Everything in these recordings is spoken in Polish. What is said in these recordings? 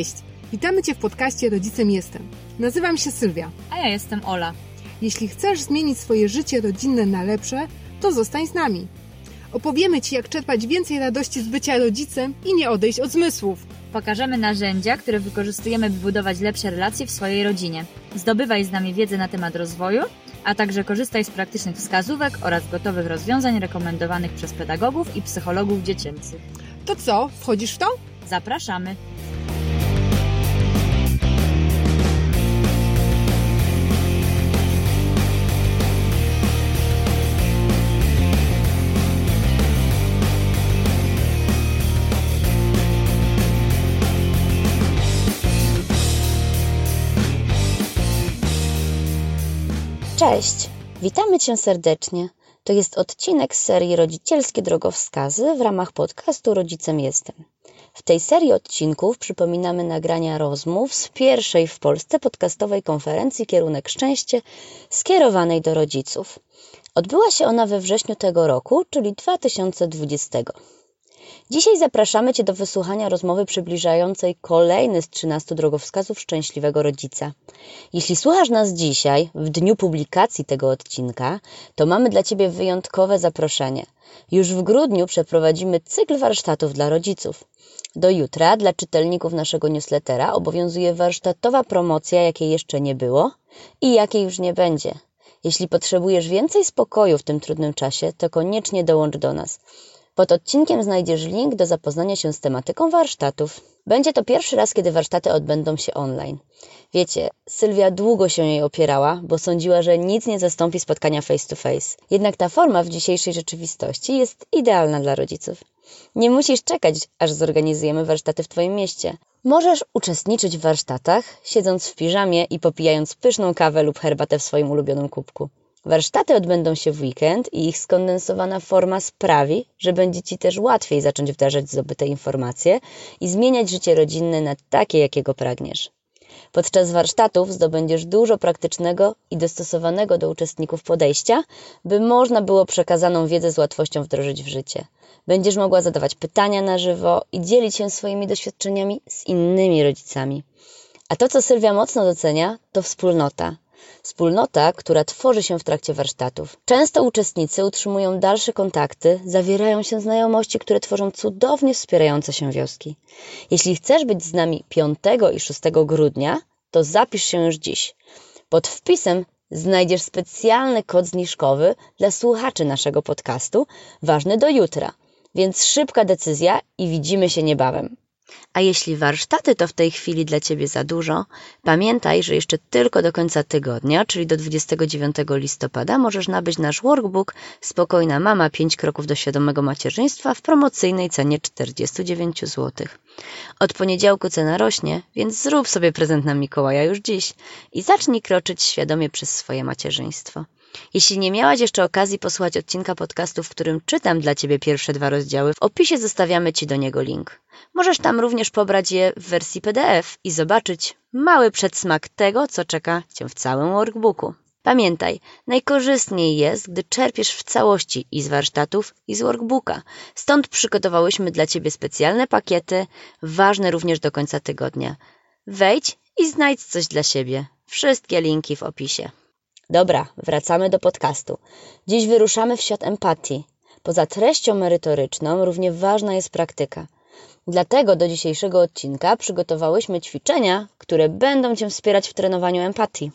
Cześć! Witamy Cię w podcaście Rodzicem Jestem. Nazywam się Sylwia. A ja jestem Ola. Jeśli chcesz zmienić swoje życie rodzinne na lepsze, to zostań z nami. Opowiemy Ci, jak czerpać więcej radości z bycia rodzicem i nie odejść od zmysłów. Pokażemy narzędzia, które wykorzystujemy, by budować lepsze relacje w swojej rodzinie. Zdobywaj z nami wiedzę na temat rozwoju, a także korzystaj z praktycznych wskazówek oraz gotowych rozwiązań rekomendowanych przez pedagogów i psychologów dziecięcych. To co, wchodzisz w to? Zapraszamy! Cześć, witamy Cię serdecznie. To jest odcinek z serii Rodzicielskie Drogowskazy w ramach podcastu Rodzicem Jestem. W tej serii odcinków przypominamy nagrania rozmów z pierwszej w Polsce podcastowej konferencji Kierunek Szczęście skierowanej do rodziców. Odbyła się ona we wrześniu tego roku, czyli 2020. Dzisiaj zapraszamy Cię do wysłuchania rozmowy przybliżającej kolejny z 13 drogowskazów szczęśliwego rodzica. Jeśli słuchasz nas dzisiaj, w dniu publikacji tego odcinka, to mamy dla Ciebie wyjątkowe zaproszenie. Już w grudniu przeprowadzimy cykl warsztatów dla rodziców. Do jutra dla czytelników naszego newslettera obowiązuje warsztatowa promocja, jakiej jeszcze nie było i jakiej już nie będzie. Jeśli potrzebujesz więcej spokoju w tym trudnym czasie, to koniecznie dołącz do nas. Pod odcinkiem znajdziesz link do zapoznania się z tematyką warsztatów. Będzie to pierwszy raz, kiedy warsztaty odbędą się online. Wiecie, Sylwia długo się jej opierała, bo sądziła, że nic nie zastąpi spotkania face to face. Jednak ta forma w dzisiejszej rzeczywistości jest idealna dla rodziców. Nie musisz czekać, aż zorganizujemy warsztaty w Twoim mieście. Możesz uczestniczyć w warsztatach, siedząc w piżamie i popijając pyszną kawę lub herbatę w swoim ulubionym kubku. Warsztaty odbędą się w weekend i ich skondensowana forma sprawi, że będzie Ci też łatwiej zacząć wdrażać zdobyte informacje i zmieniać życie rodzinne na takie, jakiego pragniesz. Podczas warsztatów zdobędziesz dużo praktycznego i dostosowanego do uczestników podejścia, by można było przekazaną wiedzę z łatwością wdrożyć w życie. Będziesz mogła zadawać pytania na żywo i dzielić się swoimi doświadczeniami z innymi rodzicami. A to, co Sylwia mocno docenia, to wspólnota. Wspólnota, która tworzy się w trakcie warsztatów. Często uczestnicy utrzymują dalsze kontakty, zawierają się znajomości, które tworzą cudownie wspierające się wioski. Jeśli chcesz być z nami 5 i 6 grudnia, to zapisz się już dziś. Pod wpisem znajdziesz specjalny kod zniżkowy dla słuchaczy naszego podcastu, ważny do jutra. Więc szybka decyzja i widzimy się niebawem. A jeśli warsztaty to w tej chwili dla Ciebie za dużo, pamiętaj, że jeszcze tylko do końca tygodnia, czyli do 29 listopada, możesz nabyć nasz workbook Spokojna Mama 5 kroków do świadomego macierzyństwa w promocyjnej cenie 49 zł. Od poniedziałku cena rośnie, więc zrób sobie prezent na Mikołaja już dziś i zacznij kroczyć świadomie przez swoje macierzyństwo. Jeśli nie miałaś jeszcze okazji posłuchać odcinka podcastu, w którym czytam dla Ciebie pierwsze dwa rozdziały, w opisie zostawiamy Ci do niego link. Możesz tam również pobrać je w wersji PDF i zobaczyć mały przedsmak tego, co czeka Cię w całym workbooku. Pamiętaj, najkorzystniej jest, gdy czerpiesz w całości i z warsztatów, i z workbooka. Stąd przygotowałyśmy dla Ciebie specjalne pakiety, ważne również do końca tygodnia. Wejdź i znajdź coś dla siebie. Wszystkie linki w opisie. Dobra, wracamy do podcastu. Dziś wyruszamy w świat empatii. Poza treścią merytoryczną równie ważna jest praktyka. Dlatego do dzisiejszego odcinka przygotowałyśmy ćwiczenia, które będą Cię wspierać w trenowaniu empatii.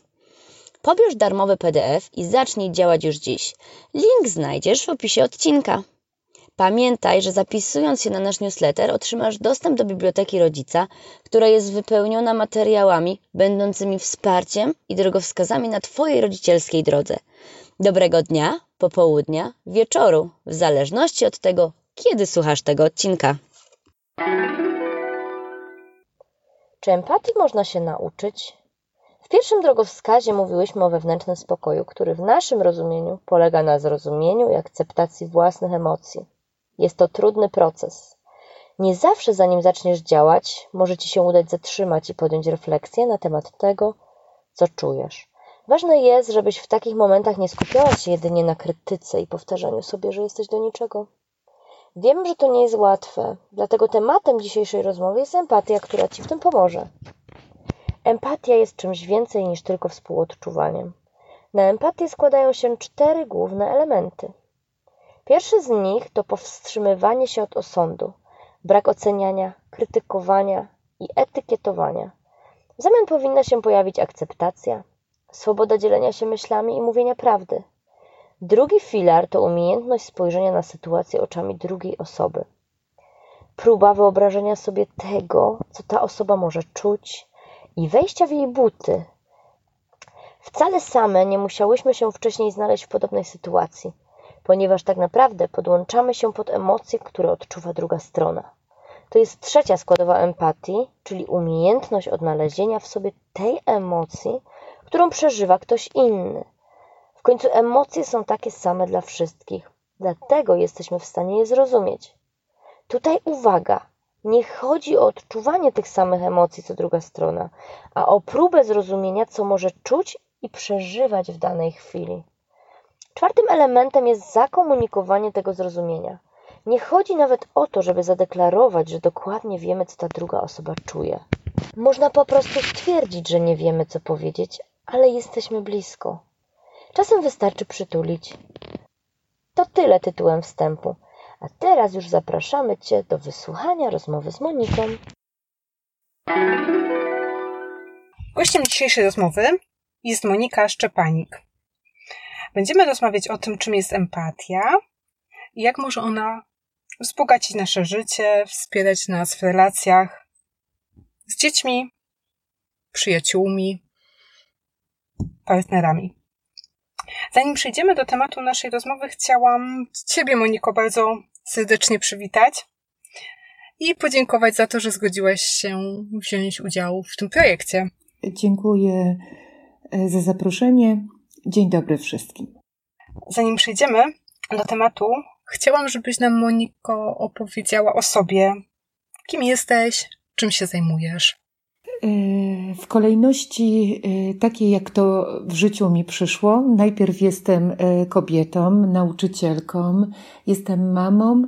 Pobierz darmowy PDF i zacznij działać już dziś. Link znajdziesz w opisie odcinka. Pamiętaj, że zapisując się na nasz newsletter otrzymasz dostęp do biblioteki rodzica, która jest wypełniona materiałami będącymi wsparciem i drogowskazami na Twojej rodzicielskiej drodze. Dobrego dnia, popołudnia, wieczoru, w zależności od tego, kiedy słuchasz tego odcinka. Czy empatii można się nauczyć? W pierwszym drogowskazie mówiłyśmy o wewnętrznym spokoju, który w naszym rozumieniu polega na zrozumieniu i akceptacji własnych emocji. Jest to trudny proces. Nie zawsze zanim zaczniesz działać, może ci się udać zatrzymać i podjąć refleksję na temat tego, co czujesz. Ważne jest, żebyś w takich momentach nie skupiała się jedynie na krytyce i powtarzaniu sobie, że jesteś do niczego. Wiem, że to nie jest łatwe, dlatego tematem dzisiejszej rozmowy jest empatia, która Ci w tym pomoże. Empatia jest czymś więcej niż tylko współodczuwaniem. Na empatię składają się cztery główne elementy. Pierwszy z nich to powstrzymywanie się od osądu, brak oceniania, krytykowania i etykietowania. W zamian powinna się pojawić akceptacja, swoboda dzielenia się myślami i mówienia prawdy. Drugi filar to umiejętność spojrzenia na sytuację oczami drugiej osoby. Próba wyobrażenia sobie tego, co ta osoba może czuć i wejścia w jej buty. Wcale same nie musiałyśmy się wcześniej znaleźć w podobnej sytuacji, ponieważ tak naprawdę podłączamy się pod emocje, które odczuwa druga strona. To jest trzecia składowa empatii, czyli umiejętność odnalezienia w sobie tej emocji, którą przeżywa ktoś inny. W końcu emocje są takie same dla wszystkich, dlatego jesteśmy w stanie je zrozumieć. Tutaj uwaga, nie chodzi o odczuwanie tych samych emocji co druga strona, a o próbę zrozumienia, co może czuć i przeżywać w danej chwili. Czwartym elementem jest zakomunikowanie tego zrozumienia. Nie chodzi nawet o to, żeby zadeklarować, że dokładnie wiemy, co ta druga osoba czuje. Można po prostu stwierdzić, że nie wiemy, co powiedzieć, ale jesteśmy blisko. Czasem wystarczy przytulić. To tyle tytułem wstępu. A teraz już zapraszamy Cię do wysłuchania rozmowy z Moniką. Gościem dzisiejszej rozmowy jest Monika Szczepanik. Będziemy rozmawiać o tym, czym jest empatia i jak może ona wzbogacić nasze życie, wspierać nas w relacjach z dziećmi, przyjaciółmi, partnerami. Zanim przejdziemy do tematu naszej rozmowy, chciałam Ciebie, Moniko, bardzo serdecznie przywitać i podziękować za to, że zgodziłaś się wziąć udział w tym projekcie. Dziękuję e, za zaproszenie. Dzień dobry wszystkim. Zanim przejdziemy do tematu, chciałam, żebyś nam, Moniko, opowiedziała o sobie. Kim jesteś? Czym się zajmujesz? E, w kolejności e, takiej, jak to w życiu mi przyszło, najpierw jestem e, kobietą, nauczycielką, jestem mamą,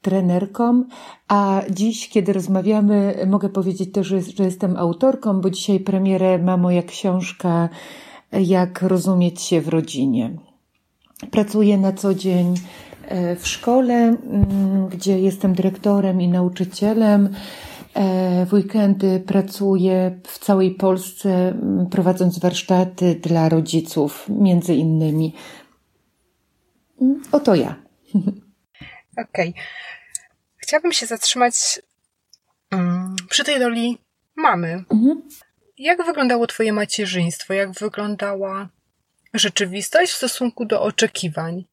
trenerką, a dziś, kiedy rozmawiamy, mogę powiedzieć też, że jestem autorką, bo dzisiaj premierę ma moja książka Jak rozumieć się w rodzinie. Pracuję na co dzień w szkole, mm, gdzie jestem dyrektorem i nauczycielem. E, w weekendy pracuję w całej Polsce, prowadząc warsztaty dla rodziców, między innymi. Oto ja. Okej. Okay. Chciałabym się zatrzymać przy tej roli mamy. Mhm. Jak wyglądało Twoje macierzyństwo? Jak wyglądała rzeczywistość w stosunku do oczekiwań?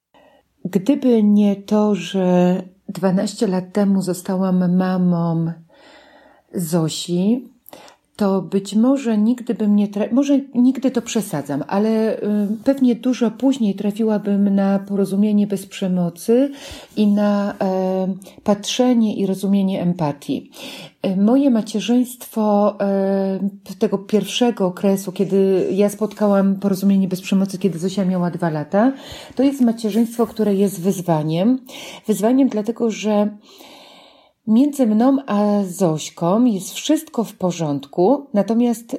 Gdyby nie to, że 12 lat temu zostałam mamą Zosi, to być może nigdy bym nie, tra- może nigdy to przesadzam, ale y, pewnie dużo później trafiłabym na porozumienie bez przemocy i na y, patrzenie i rozumienie empatii. Y, moje macierzyństwo y, tego pierwszego okresu, kiedy ja spotkałam porozumienie bez przemocy, kiedy Zosia miała dwa lata, to jest macierzyństwo, które jest wyzwaniem. Wyzwaniem dlatego, że Między mną a Zośką jest wszystko w porządku, natomiast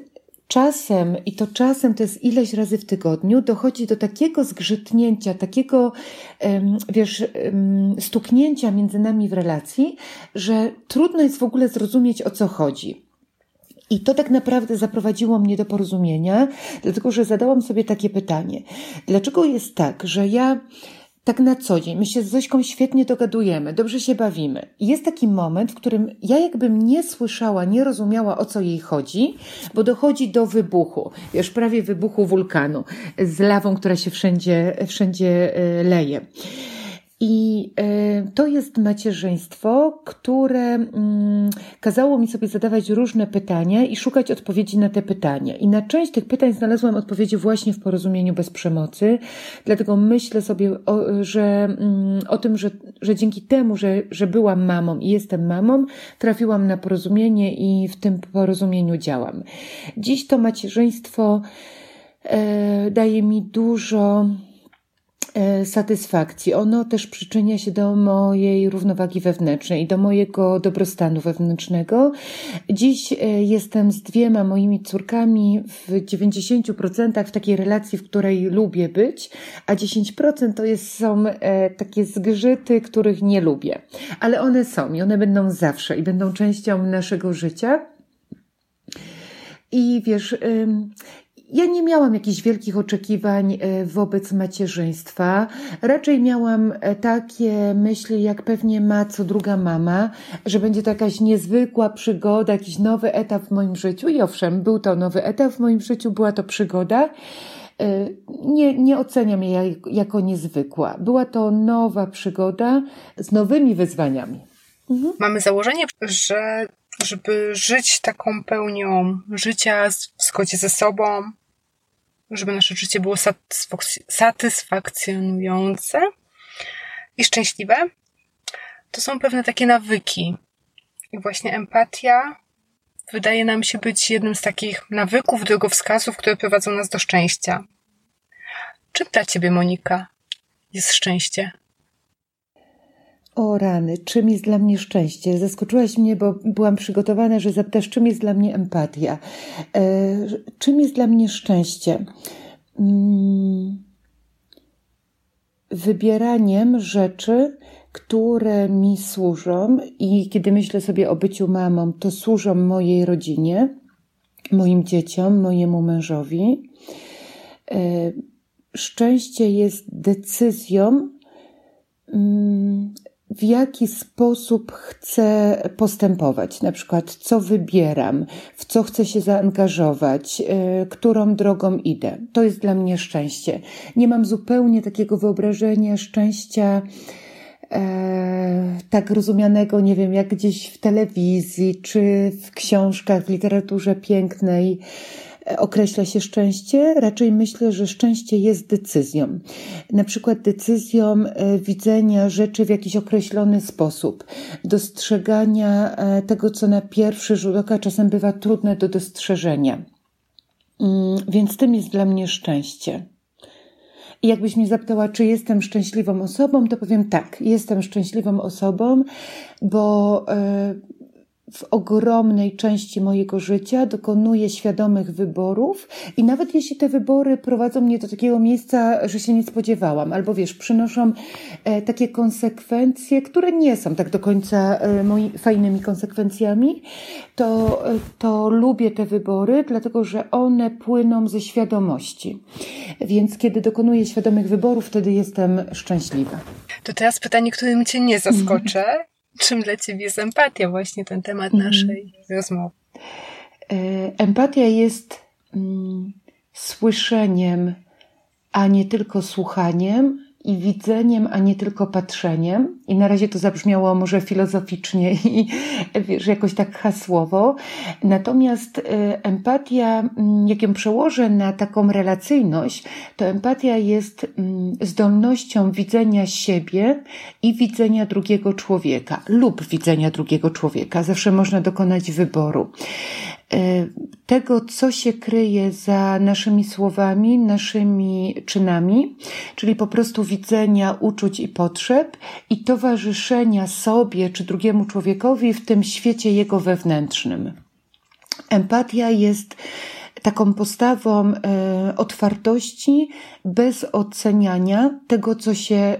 czasem, i to czasem to jest ileś razy w tygodniu, dochodzi do takiego zgrzytnięcia, takiego, wiesz, stuknięcia między nami w relacji, że trudno jest w ogóle zrozumieć, o co chodzi. I to tak naprawdę zaprowadziło mnie do porozumienia, dlatego że zadałam sobie takie pytanie: dlaczego jest tak, że ja tak na co dzień. My się z Zośką świetnie dogadujemy, dobrze się bawimy. Jest taki moment, w którym ja jakbym nie słyszała, nie rozumiała o co jej chodzi, bo dochodzi do wybuchu, już prawie wybuchu wulkanu z lawą, która się wszędzie, wszędzie e, leje. I e, to jest macierzyństwo, które mm, kazało mi sobie zadawać różne pytania i szukać odpowiedzi na te pytania. I na część tych pytań znalazłam odpowiedzi właśnie w porozumieniu bez przemocy. Dlatego myślę sobie, o, że, mm, o tym, że, że dzięki temu, że, że byłam mamą i jestem mamą, trafiłam na porozumienie i w tym porozumieniu działam. Dziś to macierzyństwo e, daje mi dużo satysfakcji. Ono też przyczynia się do mojej równowagi wewnętrznej, do mojego dobrostanu wewnętrznego. Dziś e, jestem z dwiema moimi córkami w 90% w takiej relacji, w której lubię być, a 10% to jest, są e, takie zgrzyty, których nie lubię. Ale one są i one będą zawsze i będą częścią naszego życia. I wiesz, ja nie miałam jakichś wielkich oczekiwań e, wobec macierzyństwa. Raczej miałam e, takie myśli, jak pewnie ma co druga mama, że będzie to jakaś niezwykła przygoda, jakiś nowy etap w moim życiu. I owszem, był to nowy etap w moim życiu, była to przygoda. E, nie, nie oceniam jej jako niezwykła. Była to nowa przygoda z nowymi wyzwaniami. Mhm. Mamy założenie, że żeby żyć taką pełnią życia w zgodzie ze sobą, żeby nasze życie było satysfakcjonujące i szczęśliwe, to są pewne takie nawyki. I właśnie empatia wydaje nam się być jednym z takich nawyków, drogowskazów, które prowadzą nas do szczęścia. Czym dla Ciebie, Monika, jest szczęście? O rany, czym jest dla mnie szczęście? Zaskoczyłaś mnie, bo byłam przygotowana, że zapytasz, czym jest dla mnie empatia. E, czym jest dla mnie szczęście? Mm, wybieraniem rzeczy, które mi służą, i kiedy myślę sobie o byciu mamą, to służą mojej rodzinie, moim dzieciom, mojemu mężowi. E, szczęście jest decyzją, mm, w jaki sposób chcę postępować, na przykład co wybieram, w co chcę się zaangażować, yy, którą drogą idę. To jest dla mnie szczęście. Nie mam zupełnie takiego wyobrażenia szczęścia e, tak rozumianego, nie wiem, jak gdzieś w telewizji, czy w książkach, w literaturze pięknej określa się szczęście, raczej myślę, że szczęście jest decyzją. Na przykład decyzją e, widzenia rzeczy w jakiś określony sposób, dostrzegania e, tego, co na pierwszy rzut oka czasem bywa trudne do dostrzeżenia. Mm, więc tym jest dla mnie szczęście. I jakbyś mnie zapytała, czy jestem szczęśliwą osobą, to powiem tak, jestem szczęśliwą osobą, bo e, w ogromnej części mojego życia dokonuję świadomych wyborów i nawet jeśli te wybory prowadzą mnie do takiego miejsca, że się nie spodziewałam, albo wiesz, przynoszą e, takie konsekwencje, które nie są tak do końca e, moi, fajnymi konsekwencjami, to, e, to lubię te wybory, dlatego że one płyną ze świadomości. Więc kiedy dokonuję świadomych wyborów, wtedy jestem szczęśliwa. To teraz pytanie, którym cię nie zaskoczę czym dla Ciebie jest empatia, właśnie ten temat mhm. naszej rozmowy? E, empatia jest mm, słyszeniem, a nie tylko słuchaniem, i widzeniem, a nie tylko patrzeniem. I na razie to zabrzmiało może filozoficznie i wiesz, jakoś tak hasłowo. Natomiast y, empatia, mm, jak ją przełożę na taką relacyjność, to empatia jest mm, zdolnością widzenia siebie i widzenia drugiego człowieka lub widzenia drugiego człowieka. Zawsze można dokonać wyboru. E, tego, co się kryje za naszymi słowami, naszymi czynami, czyli po prostu widzenia uczuć i potrzeb i towarzyszenia sobie czy drugiemu człowiekowi w tym świecie jego wewnętrznym. Empatia jest taką postawą e, otwartości bez oceniania tego, co się, e,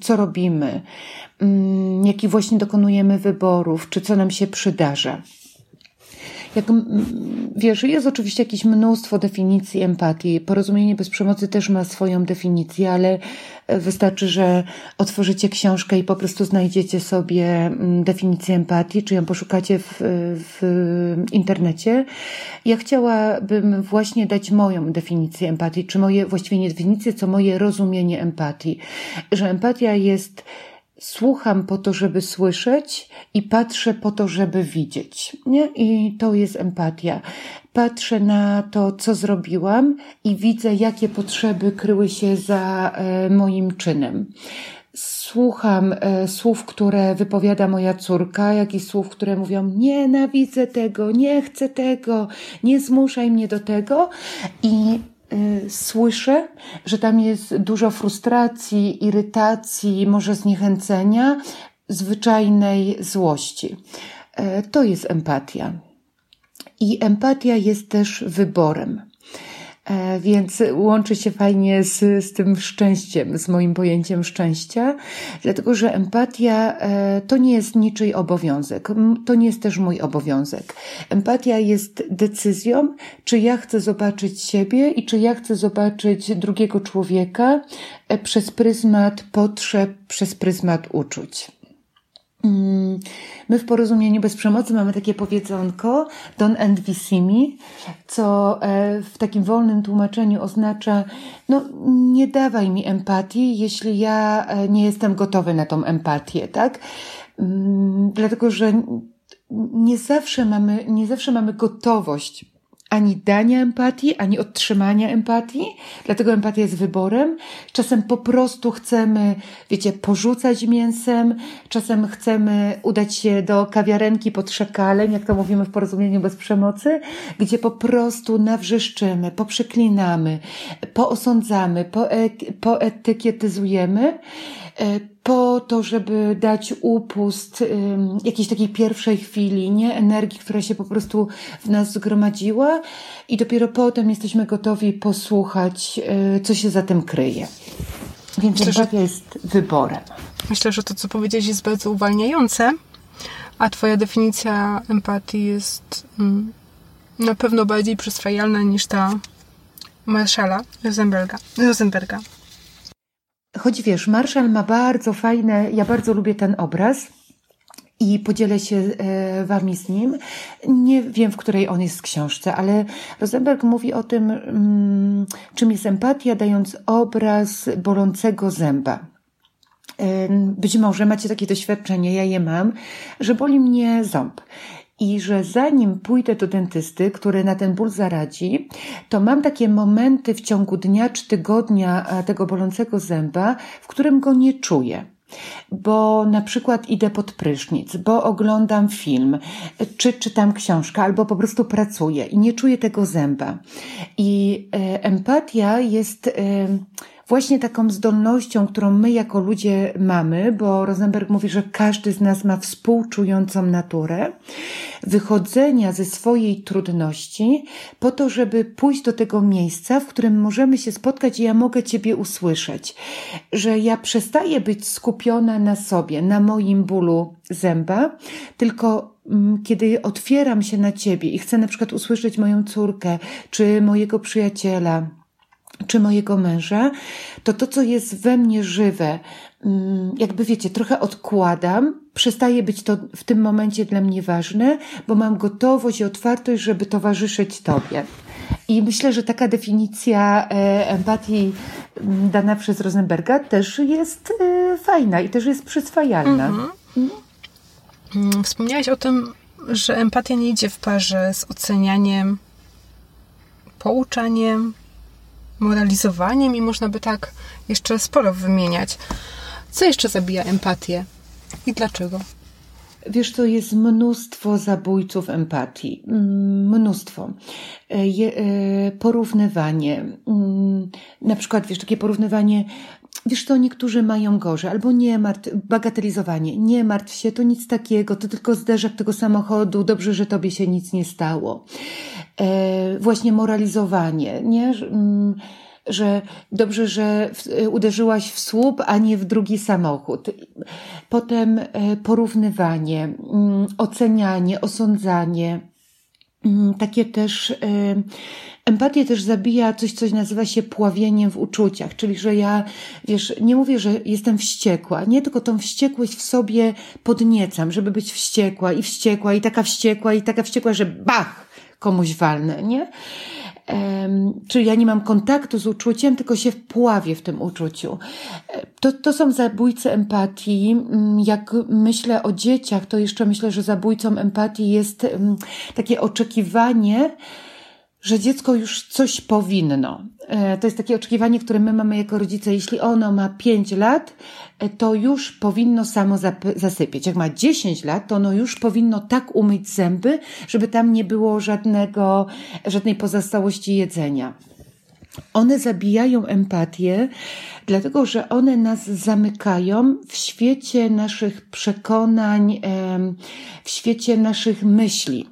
co robimy, mm, jaki właśnie dokonujemy wyborów, czy co nam się przydarza. Jak wiesz, jest oczywiście jakieś mnóstwo definicji empatii. Porozumienie bez przemocy też ma swoją definicję, ale e, wystarczy, że otworzycie książkę i po prostu znajdziecie sobie definicję empatii, czy ją poszukacie w, w internecie. Ja chciałabym właśnie dać moją definicję empatii, czy moje, właściwie nie definicję, co moje rozumienie empatii. Że empatia jest słucham po to, żeby słyszeć i patrzę po to, żeby widzieć. Nie? I to jest empatia. Patrzę na to, co zrobiłam i widzę, jakie potrzeby kryły się za e, moim czynem. Słucham e, słów, które wypowiada moja córka, jak i słów, które mówią: Nienawidzę tego, nie chcę tego, nie zmuszaj mnie do tego. I słyszę, że tam jest dużo frustracji, irytacji, może zniechęcenia, zwyczajnej złości. Y, to jest empatia. I empatia jest też wyborem. E, więc łączy się fajnie z, z tym szczęściem, z moim pojęciem szczęścia, dlatego że empatia e, to nie jest niczyj obowiązek, to nie jest też mój obowiązek. Empatia jest decyzją, czy ja chcę zobaczyć siebie i czy ja chcę zobaczyć drugiego człowieka e, przez pryzmat potrzeb, przez pryzmat uczuć. Mm, my w porozumieniu bez przemocy mamy takie powiedzonko envy see me, co e, w takim wolnym tłumaczeniu oznacza no nie dawaj mi empatii, jeśli ja e, nie jestem gotowy na tą empatię, tak? Mm, dlatego, że nie zawsze mamy, nie zawsze mamy gotowość ani dania empatii, ani otrzymania empatii, dlatego empatia jest wyborem. Czasem po prostu chcemy, wiecie, porzucać mięsem, czasem chcemy udać się do kawiarenki pod szakalem, jak to mówimy w porozumieniu bez przemocy, gdzie po prostu nawrzeszczymy, poprzeklinamy, poosądzamy, poetykietyzujemy E, po to, żeby dać upust jakiejś takiej pierwszej chwili, nie? Energii, która się po prostu w nas zgromadziła i dopiero potem jesteśmy gotowi posłuchać, e, co się za tym kryje. Więc Myślę, empatia że... jest wyborem. Myślę, że to, co powiedziałeś, jest bardzo uwalniające, a twoja definicja empatii jest mm, na pewno bardziej przyswajalna niż ta Marszala Rosenberga. Rosenberga. Choć wiesz, Marshall ma bardzo fajne, ja bardzo lubię ten obraz i podzielę się e, wami z nim. Nie wiem, w której on jest książce, ale Rosenberg mówi o tym, mm, czym jest empatia, dając obraz bolącego zęba. E, być może macie takie doświadczenie, ja je mam, że boli mnie ząb i że zanim pójdę do dentysty, który na ten ból zaradzi, to mam takie momenty w ciągu dnia czy tygodnia tego bolącego zęba, w którym go nie czuję bo na przykład idę pod prysznic, bo oglądam film, czy czytam książkę, albo po prostu pracuję i nie czuję tego zęba. I e, empatia jest. E, właśnie taką zdolnością, którą my jako ludzie mamy, bo Rosenberg mówi, że każdy z nas ma współczującą naturę, wychodzenia ze swojej trudności po to, żeby pójść do tego miejsca, w którym możemy się spotkać i ja mogę Ciebie usłyszeć, że ja przestaję być skupiona na sobie, na moim bólu zęba, tylko mm, kiedy otwieram się na Ciebie i chcę na przykład usłyszeć moją córkę czy mojego przyjaciela, czy mojego męża, to to, co jest we mnie żywe, mm, jakby wiecie, trochę odkładam, przestaje być to w tym momencie dla mnie ważne, bo mam gotowość i otwartość, żeby towarzyszyć Tobie. I myślę, że taka definicja e, empatii mm, dana przez Rosenberga też jest e, fajna i też jest przyswajalna. Mhm. Mhm. Wspomniałaś o tym, że empatia nie idzie w parze z ocenianiem, pouczaniem, moralizowaniem i można by tak jeszcze sporo wymieniać. Co jeszcze zabija empatię i dlaczego? Wiesz, to jest mnóstwo zabójców empatii. Mm, mnóstwo. E, e, porównywanie. Mm, na przykład, wiesz, takie porównywanie. Wiesz to niektórzy mają gorzej, albo nie martw, bagatelizowanie. Nie martw się, to nic takiego, to tylko zderzak tego samochodu, dobrze, że tobie się nic nie stało. E, właśnie moralizowanie, nie? Mm, że dobrze, że uderzyłaś w słup, a nie w drugi samochód. Potem e, porównywanie, mm, ocenianie, osądzanie. Mm, takie też, e, empatię też zabija coś, co nazywa się pławieniem w uczuciach, czyli że ja, wiesz, nie mówię, że jestem wściekła, nie, tylko tą wściekłość w sobie podniecam, żeby być wściekła i wściekła i taka wściekła i taka wściekła, że bach, komuś walnę, nie? Czyli ja nie mam kontaktu z uczuciem, tylko się wpławię w tym uczuciu. To, to są zabójcy empatii. Mm, jak myślę o dzieciach, to jeszcze myślę, że zabójcą empatii jest takie oczekiwanie, że dziecko już coś powinno. E, to jest takie oczekiwanie, które my mamy jako rodzice. Jeśli ono ma 5 lat, e, to już powinno samo zasypiać. Jak ma 10 lat, to ono już powinno tak umyć zęby, żeby tam nie było żadnego, żadnej pozostałości jedzenia. one zabijają empatię, dlatego że one nas zamykają w świecie naszych przekonań, w świecie naszych myśli,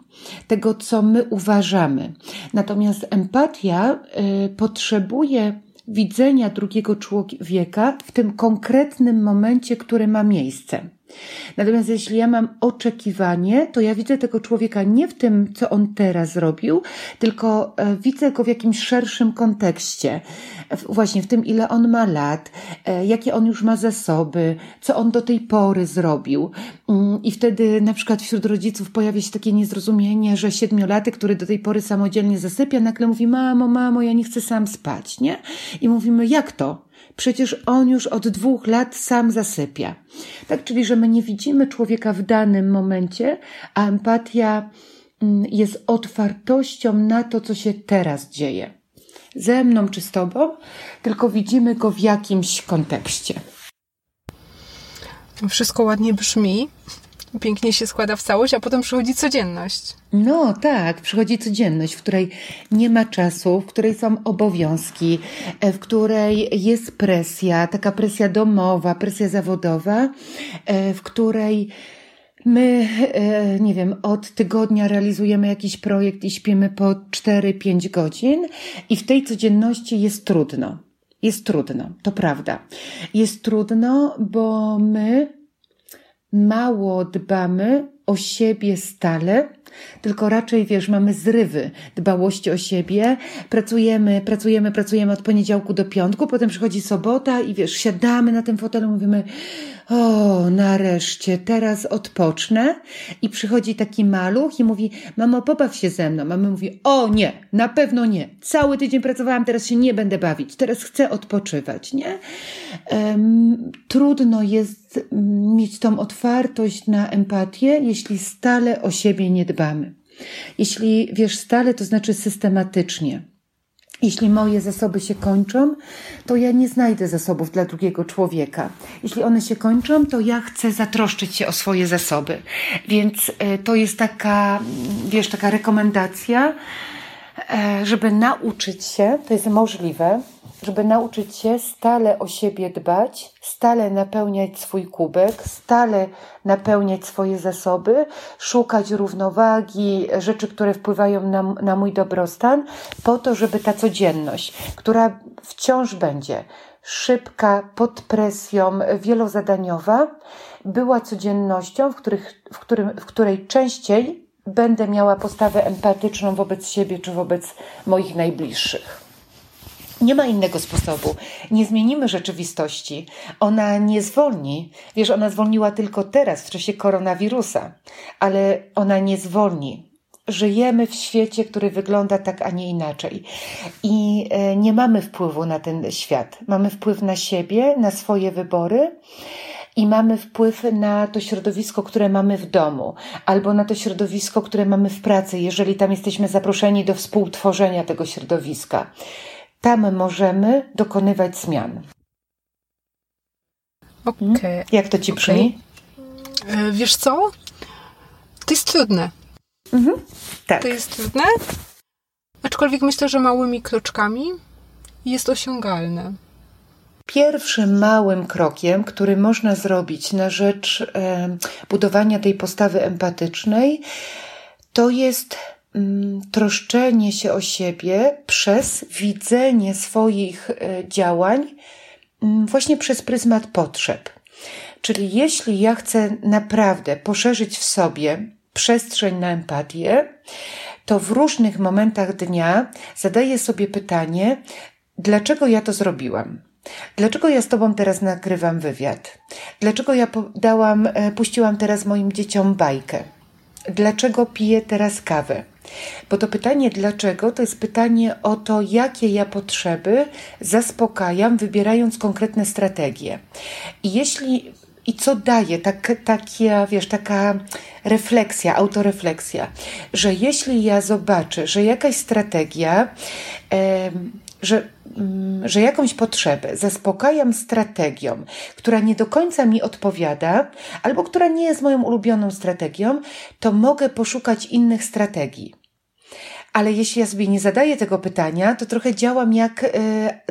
tego co my uważamy. Natomiast empatia e, potrzebuje widzenia drugiego człowieka w tym konkretnym momencie, który ma miejsce. Natomiast jeśli ja mam oczekiwanie, to ja widzę tego człowieka nie w tym, co on teraz zrobił, tylko e, widzę go w jakimś szerszym kontekście. Właśnie w tym, ile on ma lat, e, jakie on już ma zasoby, co on do tej pory zrobił. Mm, I wtedy na przykład wśród rodziców pojawia się takie niezrozumienie, że siedmiolatek, który do tej pory samodzielnie zasypia, nagle mówi: Mamo, mamo, ja nie chcę sam spać, nie? I mówimy: Jak to? Przecież on już od dwóch lat sam zasypia. Tak, czyli że my nie widzimy człowieka w danym momencie, a empatia mm, jest otwartością na to, co się teraz dzieje. Ze mną czy z tobą, tylko widzimy go w jakimś kontekście. Wszystko ładnie brzmi, pięknie się składa w całość, a potem przychodzi codzienność. No tak, przychodzi codzienność, w której nie ma czasu, w której są obowiązki, e, w której jest presja, taka presja domowa, presja zawodowa, e, w której My, e, nie wiem, od tygodnia realizujemy jakiś projekt i śpimy po 4-5 godzin, i w tej codzienności jest trudno. Jest trudno, to prawda. Jest trudno, bo my mało dbamy o siebie stale, tylko raczej, wiesz, mamy zrywy dbałości o siebie, pracujemy, pracujemy, pracujemy od poniedziałku do piątku, potem przychodzi sobota i wiesz, siadamy na tym fotelu, mówimy, o, nareszcie, teraz odpocznę. I przychodzi taki maluch i mówi, mamo, pobaw się ze mną. Mama mówi, o nie, na pewno nie. Cały tydzień pracowałam, teraz się nie będę bawić, teraz chcę odpoczywać, nie? Um, trudno jest mieć tą otwartość na empatię, jeśli stale o siebie nie dbamy. Jeśli wiesz stale, to znaczy systematycznie. Jeśli moje zasoby się kończą, to ja nie znajdę zasobów dla drugiego człowieka. Jeśli one się kończą, to ja chcę zatroszczyć się o swoje zasoby. Więc e, to jest taka, wiesz, taka rekomendacja, e, żeby nauczyć się, to jest możliwe, żeby nauczyć się stale o siebie dbać, stale napełniać swój kubek, stale napełniać swoje zasoby, szukać równowagi, rzeczy, które wpływają na, na mój dobrostan, po to, żeby ta codzienność, która wciąż będzie szybka, pod presją, wielozadaniowa, była codziennością, w, których, w, którym, w której częściej będę miała postawę empatyczną wobec siebie czy wobec moich najbliższych. Nie ma innego sposobu. Nie zmienimy rzeczywistości. Ona nie zwolni. Wiesz, ona zwolniła tylko teraz, w czasie koronawirusa, ale ona nie zwolni. Żyjemy w świecie, który wygląda tak, a nie inaczej. I e, nie mamy wpływu na ten świat. Mamy wpływ na siebie, na swoje wybory i mamy wpływ na to środowisko, które mamy w domu, albo na to środowisko, które mamy w pracy, jeżeli tam jesteśmy zaproszeni do współtworzenia tego środowiska. Tam możemy dokonywać zmian. Okej. Okay. Jak to ci brzmi? Okay. Wiesz co? To jest trudne. Mhm. Tak. To jest trudne. Aczkolwiek myślę, że małymi kroczkami jest osiągalne. Pierwszym małym krokiem, który można zrobić na rzecz e, budowania tej postawy empatycznej, to jest troszczenie się o siebie przez widzenie swoich e, działań mm, właśnie przez pryzmat potrzeb. Czyli jeśli ja chcę naprawdę poszerzyć w sobie przestrzeń na empatię, to w różnych momentach dnia zadaję sobie pytanie, dlaczego ja to zrobiłam? Dlaczego ja z Tobą teraz nagrywam wywiad? Dlaczego ja dałam, e, puściłam teraz moim dzieciom bajkę? Dlaczego piję teraz kawę? Bo to pytanie dlaczego to jest pytanie o to, jakie ja potrzeby zaspokajam, wybierając konkretne strategie. I jeśli i co daje tak, taka, wiesz, taka refleksja, autorefleksja, że jeśli ja zobaczę, że jakaś strategia, e, że, mm, że jakąś potrzebę zaspokajam strategią, która nie do końca mi odpowiada, albo która nie jest moją ulubioną strategią, to mogę poszukać innych strategii. Ale jeśli ja sobie nie zadaję tego pytania, to trochę działam jak y,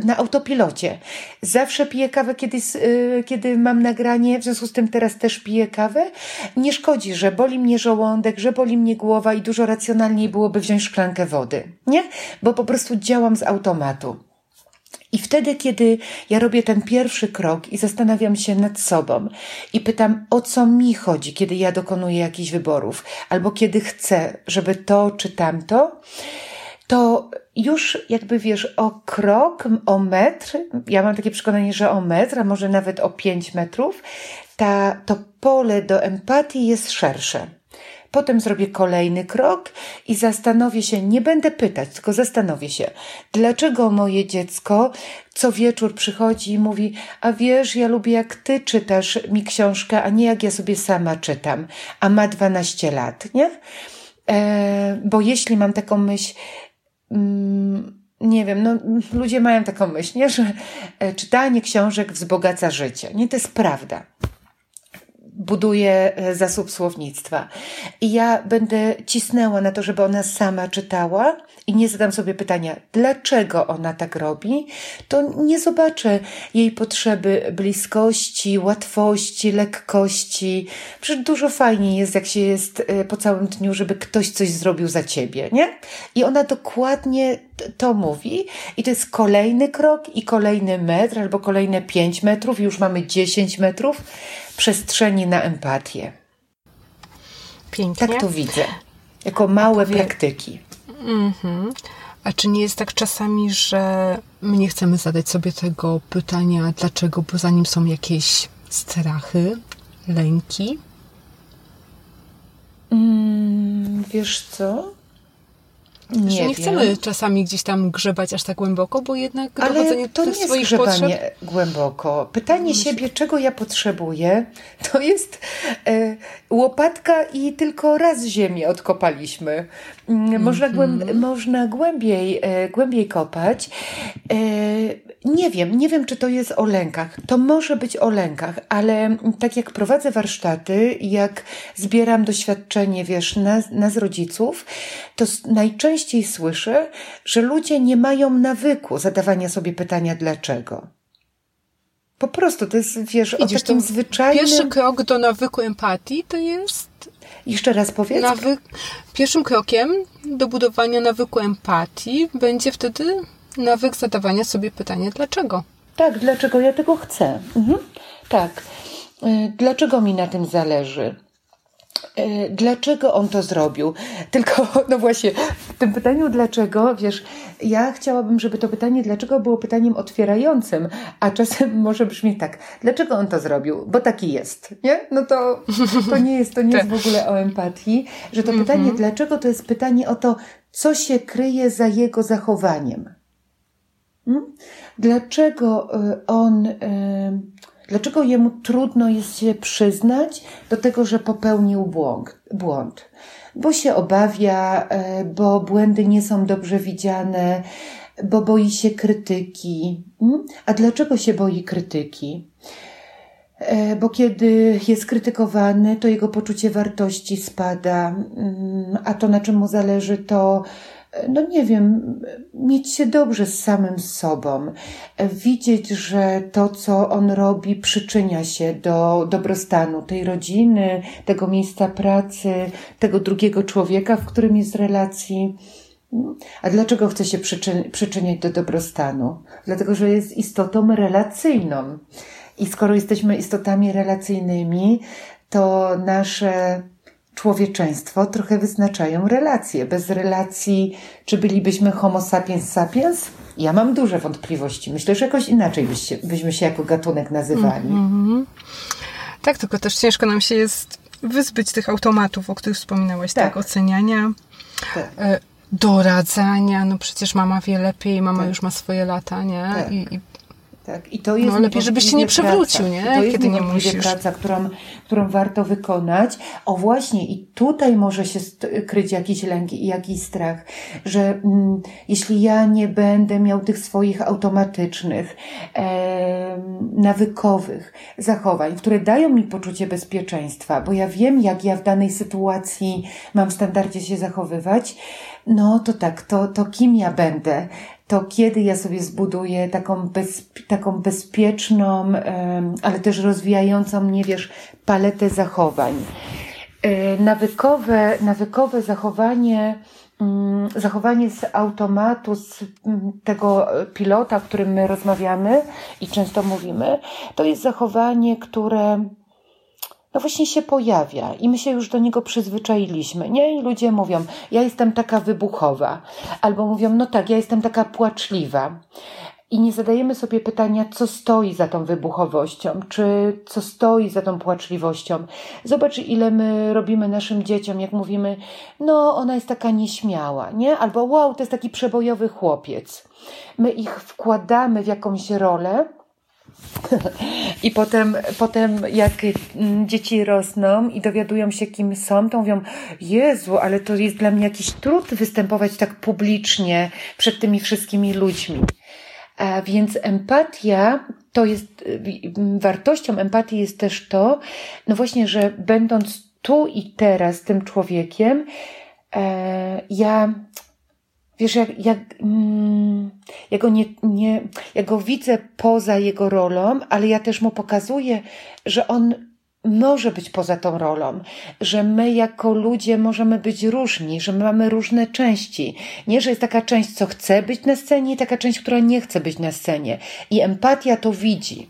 na autopilocie. Zawsze piję kawę, kiedy, y, kiedy mam nagranie, w związku z tym teraz też piję kawę. Nie szkodzi, że boli mnie żołądek, że boli mnie głowa i dużo racjonalniej byłoby wziąć szklankę wody, nie? Bo po prostu działam z automatu. I wtedy, kiedy ja robię ten pierwszy krok i zastanawiam się nad sobą i pytam, o co mi chodzi, kiedy ja dokonuję jakichś wyborów, albo kiedy chcę, żeby to czy tamto, to już jakby wiesz, o krok, o metr, ja mam takie przekonanie, że o metr, a może nawet o pięć metrów, ta, to pole do empatii jest szersze. Potem zrobię kolejny krok i zastanowię się, nie będę pytać, tylko zastanowię się, dlaczego moje dziecko co wieczór przychodzi i mówi, a wiesz, ja lubię jak ty czytasz mi książkę, a nie jak ja sobie sama czytam, a ma 12 lat, nie? E, bo jeśli mam taką myśl, mm, nie wiem, no ludzie mają taką myśl, nie? że e, czytanie książek wzbogaca życie. Nie, to jest prawda buduje e, zasób słownictwa. I ja będę cisnęła na to, żeby ona sama czytała i nie zadam sobie pytania, dlaczego ona tak robi, to nie zobaczę jej potrzeby bliskości, łatwości, lekkości. Przecież dużo fajniej jest, jak się jest e, po całym dniu, żeby ktoś coś zrobił za ciebie, nie? I ona dokładnie to mówi i to jest kolejny krok i kolejny metr albo kolejne pięć metrów, już mamy dziesięć metrów przestrzeni na empatię. Pięknie. Tak to widzę. Jako małe Powie... praktyki. Mhm. A czy nie jest tak czasami, że my nie chcemy zadać sobie tego pytania, dlaczego, bo za nim są jakieś strachy, lęki? Mm, wiesz co? Nie, nie chcemy czasami gdzieś tam grzebać aż tak głęboko, bo jednak Ale dochodzenie to nie jest grzebanie potrzeb... głęboko. Pytanie siebie, czego ja potrzebuję, to jest e, łopatka i tylko raz ziemię odkopaliśmy. Mm, można, głęb, mm -hmm. można głębiej, e, głębiej kopać. E, nie wiem, nie wiem, czy to jest o lękach. To może być o lękach, ale tak jak prowadzę warsztaty, jak zbieram doświadczenie, wiesz, nas, nas rodziców, to najczęściej słyszę, że ludzie nie mają nawyku zadawania sobie pytania dlaczego. Po prostu to jest, wiesz, Widzisz, o takim zwyczajnym... Pierwszy krok do nawyku empatii to jest... Jeszcze raz powiedz. Nawy... Pierwszym krokiem do budowania nawyku empatii będzie wtedy nawyk zadawania sobie pytania dlaczego. Tak, dlaczego ja tego chcę. Mhm. Tak. Y, dlaczego mi na tym zależy? Y, dlaczego on to zrobił? Tylko, no właśnie, w tym pytaniu dlaczego, wiesz, ja chciałabym, żeby to pytanie dlaczego było pytaniem otwierającym, a czasem może brzmi tak, dlaczego on to zrobił? Bo taki jest, nie? No to, to nie jest, to nie jest w ogóle o empatii, że to pytanie mhm. dlaczego to jest pytanie o to, co się kryje za jego zachowaniem. Hmm? Dlaczego y, on, y, dlaczego jemu trudno jest się przyznać do tego, że popełnił błąd? Bo się obawia, y, bo błędy nie są dobrze widziane, bo boi się krytyki. Hmm? A dlaczego się boi krytyki? Bo kiedy jest krytykowany, to jego poczucie wartości spada, hmm, a to na czym mu zależy, to no nie wiem, mieć się dobrze z samym sobą, widzieć, że to, co on robi, przyczynia się do dobrostanu tej rodziny, tego miejsca pracy, tego drugiego człowieka, w którym jest relacji. A dlaczego chce się przyczyniać do dobrostanu? Dlatego, że jest istotą relacyjną. I skoro jesteśmy istotami relacyjnymi, to nasze człowieczeństwo trochę wyznaczają relacje. Bez relacji, czy bylibyśmy homo sapiens sapiens? Ja mam duże wątpliwości. Myślę, że jakoś inaczej byście, byśmy się jako gatunek nazywali. Mm-hmm. Tak, tylko też ciężko nam się jest wyzbyć tych automatów, o których wspominałaś, tak? tak? Oceniania, tak. E, doradzania. No przecież mama wie lepiej, mama tak. już ma swoje lata, nie? Tak. I, I, Tak, i to jest no, lepiej, żebyś się nie przewrócił, nie? to jest Kiedy nie musisz. praca, którą, którą warto wykonać. O właśnie, i tutaj może się kryć jakiś lęk i jakiś strach, że mm, jeśli ja nie będę miał tych swoich automatycznych, e, nawykowych zachowań, które dają mi poczucie bezpieczeństwa, bo ja wiem, jak ja w danej sytuacji mam w standardzie się zachowywać, no to tak, to, to kim ja będę? To kiedy ja sobie zbuduję taką, bez, taką bezpieczną, ale też rozwijającą mnie, wiesz, paletę zachowań. E, nawykowe, nawykowe zachowanie, mm, zachowanie z automatu, z mm, tego pilota, o którym my rozmawiamy i często mówimy, to jest zachowanie, które no właśnie się pojawia i my się już do niego przyzwyczailiśmy, nie? I ludzie mówią, ja jestem taka wybuchowa, albo mówią, no tak, ja jestem taka płaczliwa. I nie zadajemy sobie pytania, co stoi za tą wybuchowością, czy co stoi za tą płaczliwością. Zobacz, ile my robimy naszym dzieciom, jak mówimy, no ona jest taka nieśmiała, nie? Albo wow, to jest taki przebojowy chłopiec. My ich wkładamy w jakąś rolę, i potem, potem jak mm, dzieci rosną i dowiadują się, kim są, to mówią, Jezu, ale to jest dla mnie jakiś trud występować tak publicznie przed tymi wszystkimi ludźmi. A więc empatia to jest, wartością empatii jest też to, no właśnie, że będąc tu i teraz tym człowiekiem, e, ja Wiesz, jak, jak, mm, ja, go nie, nie, ja go widzę poza jego rolą, ale ja też mu pokazuję, że on może być poza tą rolą, że my jako ludzie możemy być różni, że my mamy różne części. Nie, że jest taka część, co chce być na scenie, i taka część, która nie chce być na scenie. I empatia to widzi.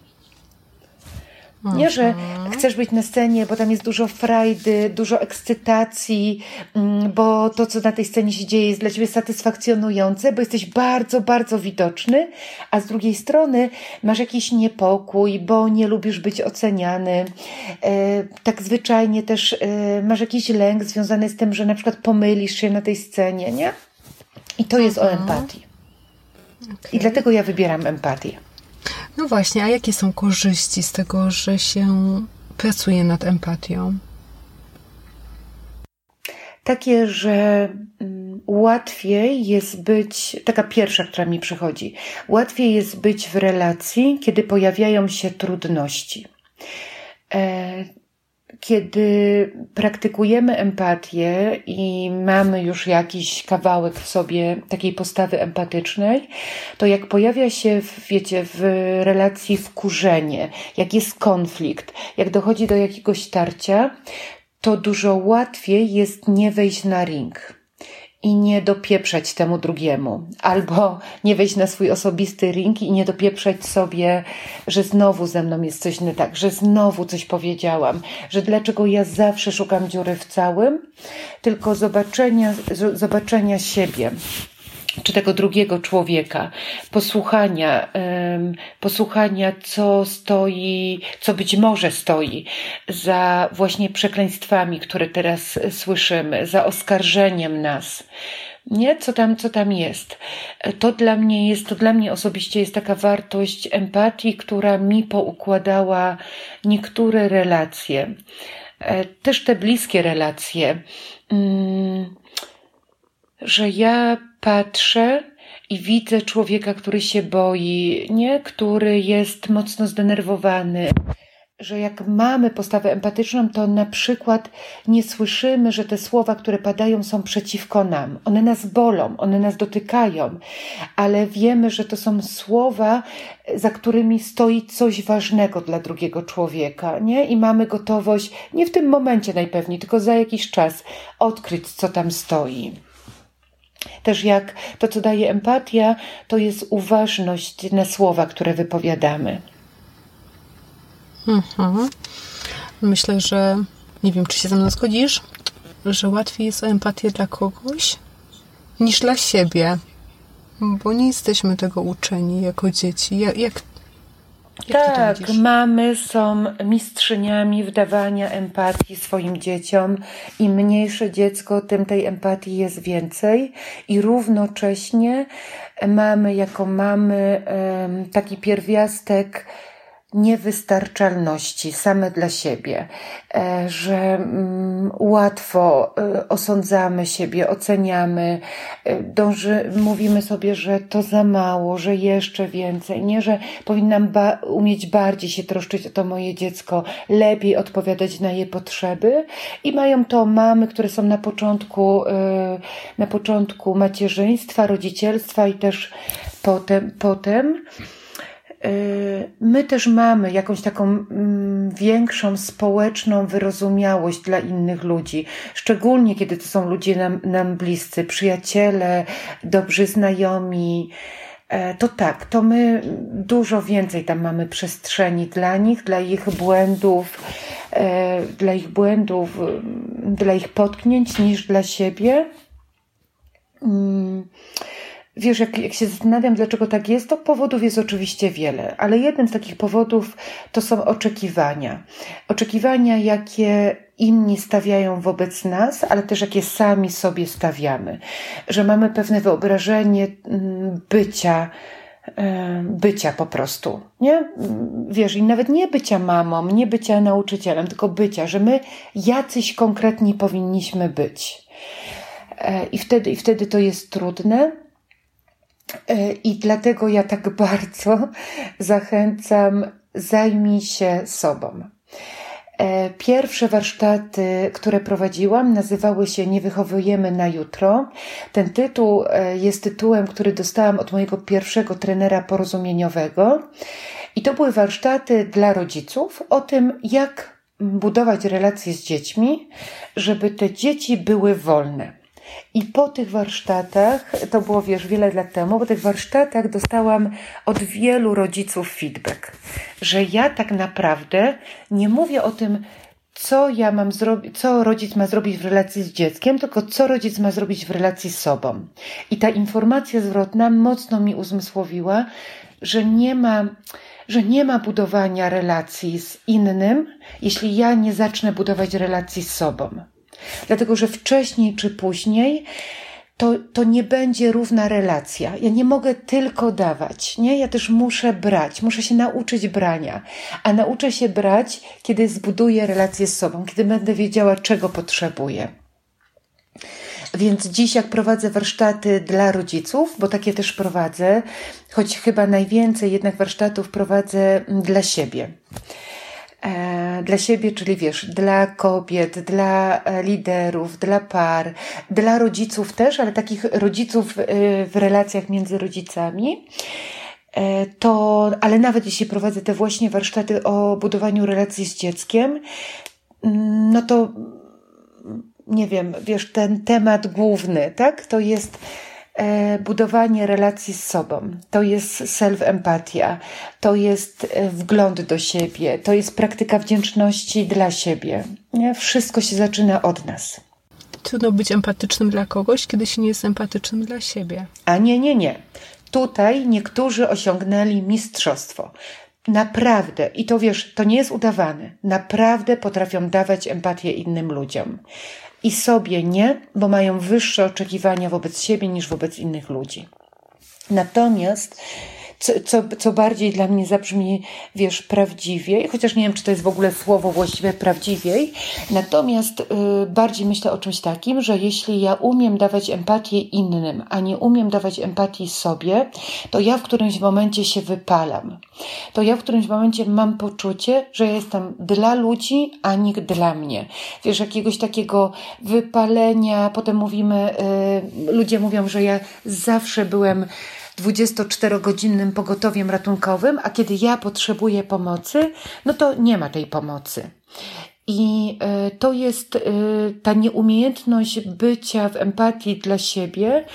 Nie, że chcesz być na scenie, bo tam jest dużo frajdy, dużo ekscytacji, mm, bo to, co na tej scenie się dzieje, jest dla ciebie satysfakcjonujące, bo jesteś bardzo, bardzo widoczny, a z drugiej strony masz jakiś niepokój, bo nie lubisz być oceniany. E, tak zwyczajnie też e, masz jakiś lęk związany z tym, że na przykład pomylisz się na tej scenie, nie? I to jest o mhm. empatii. Okay. I dlatego ja wybieram empatię. No właśnie, a jakie są korzyści z tego, że się pracuje nad empatią? Takie, że mm, łatwiej jest być, taka pierwsza, która mi przychodzi, łatwiej jest być w relacji, kiedy pojawiają się trudności. Kiedy praktykujemy empatię i mamy już jakiś kawałek w sobie takiej postawy empatycznej, to jak pojawia się, wiecie, w relacji wkurzenie, jak jest konflikt, jak dochodzi do jakiegoś tarcia, to dużo łatwiej jest nie wejść na ring i nie dopieprzać temu drugiemu, albo nie wejść na swój osobisty ring i nie dopieprzać sobie, że znowu ze mną jest coś nie tak, że znowu coś powiedziałam, że dlaczego ja zawsze szukam dziury w całym, tylko zobaczenia, zobaczenia siebie czy tego drugiego człowieka, posłuchania, posłuchania, co stoi, co być może stoi za właśnie przekleństwami, które teraz słyszymy, za oskarżeniem nas. Nie, co tam, co tam jest. To dla mnie jest, to dla mnie osobiście jest taka wartość empatii, która mi poukładała niektóre relacje. E, też te bliskie relacje. Mm, że ja patrzę i widzę człowieka, który się boi, nie, który jest mocno zdenerwowany. Że jak mamy postawę empatyczną, to na przykład nie słyszymy, że te słowa, które padają, są przeciwko nam. One nas bolą, one nas dotykają, ale wiemy, że to są słowa, za którymi stoi coś ważnego dla drugiego człowieka, nie? I mamy gotowość, nie w tym momencie najpewniej, tylko za jakiś czas odkryć, co tam stoi. Też jak to, co daje empatia, to jest uważność na słowa, które wypowiadamy. Mhm. Myślę, że nie wiem, czy się ze mną zgodzisz, że łatwiej jest o empatię dla kogoś niż dla siebie, bo nie jesteśmy tego uczeni jako dzieci. Jak, jak Jak Tak, mamy są mistrzyniami wdawania empatii swoim dzieciom. Im mniejsze dziecko, tym tej empatii jest więcej. I równocześnie mamy jako mamy taki pierwiastek niewystarczalności same dla siebie, e, że mm, łatwo e, osądzamy siebie, oceniamy, e, dąży, mówimy sobie, że to za mało, że jeszcze więcej, nie, że powinnam ba- umieć bardziej się troszczyć o to moje dziecko, lepiej odpowiadać na je potrzeby i mają to mamy, które są na początku, na początku macierzyństwa, rodzicielstwa i też potem, potem. Y, My też mamy jakąś taką mm, większą społeczną wyrozumiałość dla innych ludzi, szczególnie kiedy to są ludzie nam, nam bliscy, przyjaciele, dobrzy znajomi. E, To tak, to my dużo więcej tam mamy przestrzeni dla nich, dla ich błędów, e, dla ich błędów, mm, dla ich potknięć niż dla siebie. Wiesz, jak, jak się zastanawiam, dlaczego tak jest, to powodów jest oczywiście wiele, ale jeden z takich powodów to są oczekiwania. Oczekiwania, jakie inni stawiają wobec nas, ale też jakie sami sobie stawiamy. Że mamy pewne wyobrażenie mm, bycia, bycia po prostu, nie? Wiesz, i nawet nie bycia mamą, nie bycia nauczycielem, tylko bycia, że my jacyś konkretni powinniśmy być. E, I wtedy, I wtedy to jest trudne. E, I dlatego ja tak bardzo zachęcam, zajmij się sobą. E, Pierwsze warsztaty, które prowadziłam, nazywały się Nie wychowujemy na jutro. Ten tytuł e, jest tytułem, który dostałam od mojego pierwszego trenera porozumieniowego. I to były warsztaty dla rodziców o tym, jak budować relacje z dziećmi, żeby te dzieci były wolne. I po tych warsztatach, to było wiesz wiele lat temu, po tych warsztatach dostałam od wielu rodziców feedback, że ja tak naprawdę nie mówię o tym, co ja mam zrobić, co rodzic ma zrobić w relacji z dzieckiem, tylko co rodzic ma zrobić w relacji z sobą. I ta informacja zwrotna mocno mi uzmysłowiła, że nie ma, że nie ma budowania relacji z innym, jeśli ja nie zacznę budować relacji z sobą. Dlatego, że wcześniej czy później to, to nie będzie równa relacja. Ja nie mogę tylko dawać, nie? Ja też muszę brać, muszę się nauczyć brania. A nauczę się brać, kiedy zbuduję relację z sobą, kiedy będę wiedziała, czego potrzebuję. Więc dziś, jak prowadzę warsztaty dla rodziców, bo takie też prowadzę, choć chyba najwięcej jednak warsztatów prowadzę dla siebie dla siebie, czyli wiesz, dla kobiet, dla e, liderów, dla par, dla rodziców też, ale takich rodziców e, w relacjach między rodzicami. E, To, ale nawet jeśli prowadzę te właśnie warsztaty o budowaniu relacji z dzieckiem, mm, no to nie wiem, wiesz, ten temat główny, tak? To jest e, budowanie relacji z sobą. To jest self-empatia. To jest e, wgląd do siebie. To jest praktyka wdzięczności dla siebie. Wszystko się zaczyna od nas. Trudno być empatycznym dla kogoś, kiedy się nie jest empatycznym dla siebie. A nie, nie, nie. Tutaj niektórzy osiągnęli mistrzostwo. Naprawdę, i to wiesz, to nie jest udawane, naprawdę potrafią dawać empatię innym ludziom. I sobie nie, bo mają wyższe oczekiwania wobec siebie niż wobec innych ludzi. Natomiast, co, co, co bardziej dla mnie zabrzmi, wiesz, prawdziwiej, chociaż nie wiem, czy to jest w ogóle słowo właściwie prawdziwiej, natomiast y, bardziej myślę o czymś takim, że jeśli ja umiem dawać empatię innym, a nie umiem dawać empatii sobie, to ja w którymś momencie się wypalam. To ja w którymś momencie mam poczucie, że jestem dla ludzi, a nie dla mnie. Wiesz, jakiegoś takiego wypalenia, potem mówimy, y, ludzie mówią, że ja zawsze byłem 24-godzinnym pogotowiem ratunkowym, a kiedy ja potrzebuję pomocy, no to nie ma tej pomocy. I y, to jest y, ta nieumiejętność bycia w empatii dla siebie,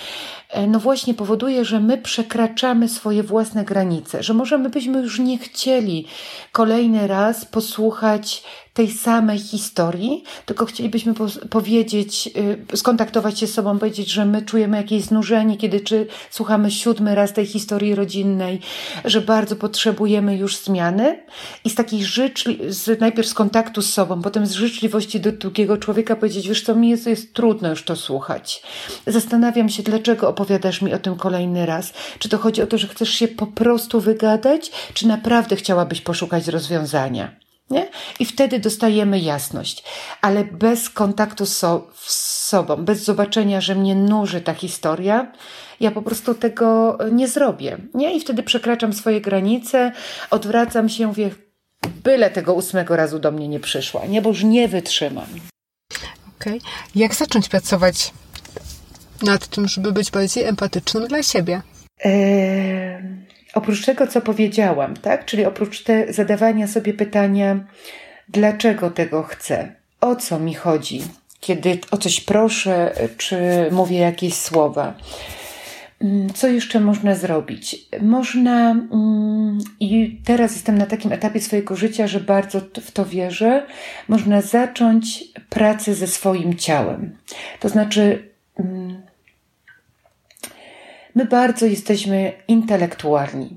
e, no właśnie powoduje, że my przekraczamy swoje własne granice, że możemy byśmy już nie chcieli kolejny raz posłuchać tej samej historii, tylko chcielibyśmy po powiedzieć, y, skontaktować się z sobą, powiedzieć, że my czujemy jakieś znużenie, kiedy czy słuchamy siódmy raz tej historii rodzinnej, że bardzo potrzebujemy już zmiany i z takiej życzli, z, najpierw z kontaktu z sobą, potem z życzliwości do drugiego człowieka powiedzieć, wiesz co, mi jest, jest trudno już to słuchać. Zastanawiam się, dlaczego opowiadasz mi o tym kolejny raz. Czy to chodzi o to, że chcesz się po prostu wygadać, czy naprawdę chciałabyś poszukać rozwiązania? Nie? I wtedy dostajemy jasność, ale bez kontaktu so, z sobą, bez zobaczenia, że mnie nuży ta historia, ja po prostu tego nie zrobię. Nie? I wtedy przekraczam swoje granice, odwracam się, mówię, byle tego ósmego razu do mnie nie przyszła, nie? bo już nie wytrzymam. Okay. Jak zacząć pracować nad tym, żeby być bardziej empatycznym dla siebie? Eee oprócz tego, co powiedziałam, tak? Czyli oprócz te zadawania sobie pytania, dlaczego tego chcę, o co mi chodzi, kiedy o coś proszę, czy mówię jakieś słowa. Mm, co jeszcze można zrobić? Można, mm, i teraz jestem na takim etapie swojego życia, że bardzo w to wierzę, można zacząć pracę ze swoim ciałem. To znaczy, mm, My bardzo jesteśmy intelektualni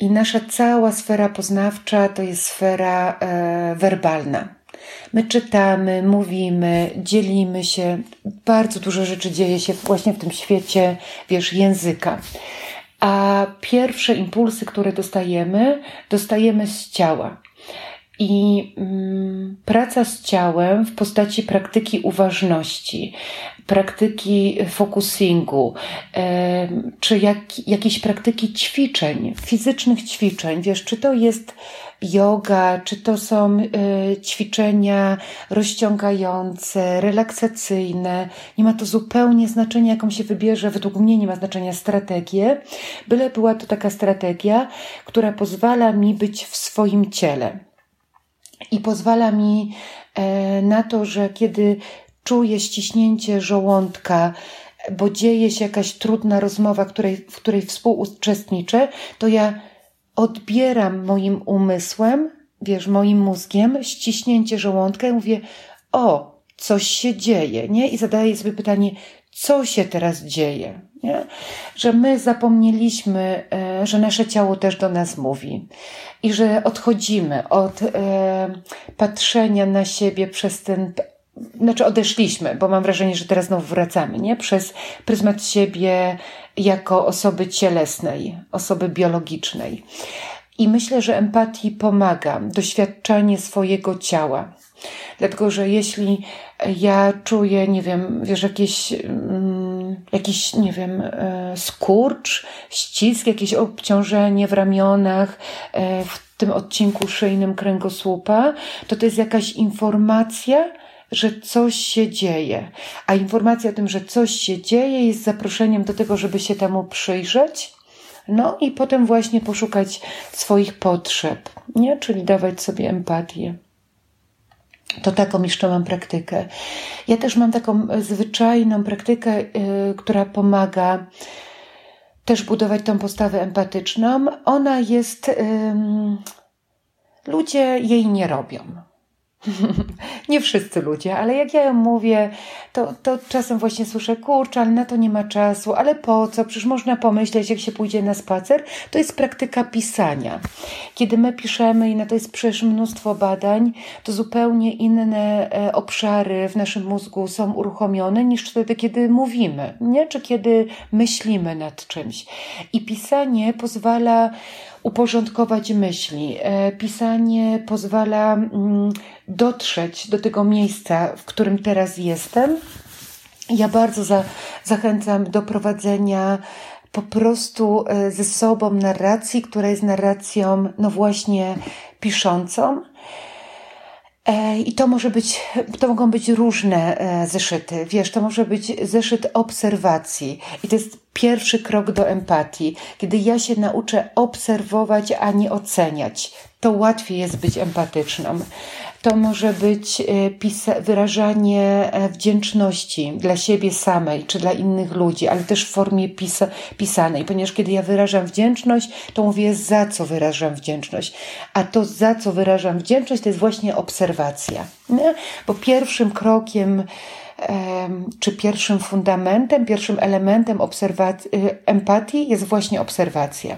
i nasza cała sfera poznawcza to jest sfera e, werbalna. My czytamy, mówimy, dzielimy się. Bardzo dużo rzeczy dzieje się właśnie w tym świecie, wiesz, języka. A pierwsze impulsy, które dostajemy, dostajemy z ciała. I mm, praca z ciałem w postaci praktyki uważności, praktyki focusingu, czy jak, jakieś praktyki ćwiczeń, fizycznych ćwiczeń. Wiesz, czy to jest yoga, czy to są e, ćwiczenia rozciągające, relaksacyjne. Nie ma to zupełnie znaczenia, jaką się wybierze. Według mnie nie ma znaczenia strategię, byle była to taka strategia, która pozwala mi być w swoim ciele. I pozwala mi e, na to, że kiedy czuję ściśnięcie żołądka, bo dzieje się jakaś trudna rozmowa, której, w której współuczestniczę, to ja odbieram moim umysłem, wiesz, moim mózgiem ściśnięcie żołądka i mówię, o, coś się dzieje, nie? I zadaję sobie pytanie, co się teraz dzieje? Nie? Że my zapomnieliśmy, e, że nasze ciało też do nas mówi i że odchodzimy od e, patrzenia na siebie przez ten znaczy odeszliśmy, bo mam wrażenie, że teraz znowu wracamy, nie? Przez pryzmat siebie jako osoby cielesnej, osoby biologicznej. I myślę, że empatii pomaga doświadczanie swojego ciała. Dlatego, że jeśli ja czuję, nie wiem, wiesz, jakieś, mm, jakiś, nie wiem, e, skurcz, ścisk, jakieś obciążenie w ramionach, e, w tym odcinku szyjnym kręgosłupa, to to jest jakaś informacja, że coś się dzieje. A informacja o tym, że coś się dzieje, jest zaproszeniem do tego, żeby się temu przyjrzeć. No i potem właśnie poszukać swoich potrzeb, nie? Czyli dawać sobie empatię. To taką jeszcze mam praktykę. Ja też mam taką zwyczajną praktykę, yy, która pomaga też budować tą postawę empatyczną. Ona jest. Yy, ludzie jej nie robią. nie wszyscy ludzie, ale jak ja mówię, to, to czasem właśnie słyszę, kurczę, ale na to nie ma czasu, ale po co? Przecież można pomyśleć, jak się pójdzie na spacer. To jest praktyka pisania. Kiedy my piszemy, i na to jest przecież mnóstwo badań, to zupełnie inne e, obszary w naszym mózgu są uruchomione niż wtedy, kiedy mówimy, nie? Czy kiedy myślimy nad czymś. I pisanie pozwala uporządkować myśli. E, pisanie pozwala mm, dotrzeć do tego miejsca, w którym teraz jestem. Ja bardzo za, zachęcam do prowadzenia po prostu e, ze sobą narracji, która jest narracją, no właśnie, piszącą. E, I to może być, to mogą być różne zeszyty. Wiesz, to może być zeszyt obserwacji. I to jest pierwszy krok do empatii. Kiedy ja się nauczę obserwować, a nie oceniać, to łatwiej jest być empatyczną. To może być e, wyrażanie e, wdzięczności dla siebie samej czy dla innych ludzi, ale też w formie pisa pisanej, ponieważ kiedy ja wyrażam wdzięczność, to mówię za co wyrażam wdzięczność, a to za co wyrażam wdzięczność to jest właśnie obserwacja. Nie? Bo pierwszym krokiem czy pierwszym fundamentem, pierwszym elementem y, empatii jest właśnie obserwacja.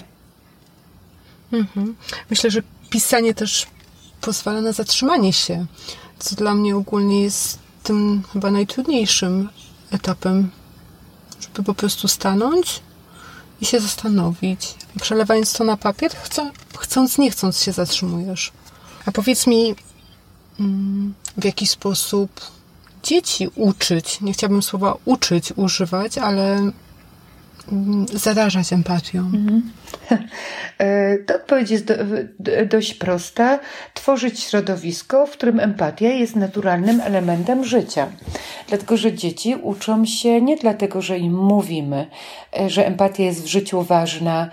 Mhm. Myślę, że pisanie też pozwala na zatrzymanie się, co dla mnie ogólnie jest tym chyba najtrudniejszym etapem, żeby po prostu stanąć i się zastanowić. Przelewając to na papier, chcąc, nie chcąc się zatrzymujesz. A powiedz mi, mm, w jaki sposób dzieci uczyć, nie chciałabym słowa uczyć używać, ale zarażać empatią? Mhm. E, to odpowiedź jest do, dość prosta. Tworzyć środowisko, w którym empatia jest naturalnym elementem życia. Dlatego, że dzieci uczą się nie dlatego, że im mówimy, e, że empatia jest w życiu ważna,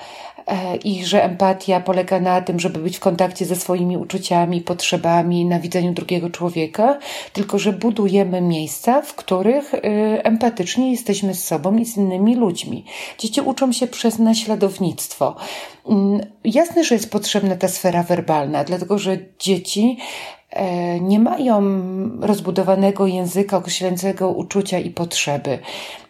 i że empatia polega na tym, żeby być w kontakcie ze swoimi uczuciami, potrzebami, na widzeniu drugiego człowieka, tylko że budujemy miejsca, w których e, empatycznie jesteśmy z sobą i z innymi ludźmi. Dzieci uczą się przez naśladownictwo. Mm, jasne, że jest potrzebna ta sfera werbalna, dlatego że dzieci e, nie mają rozbudowanego języka określającego uczucia i potrzeby.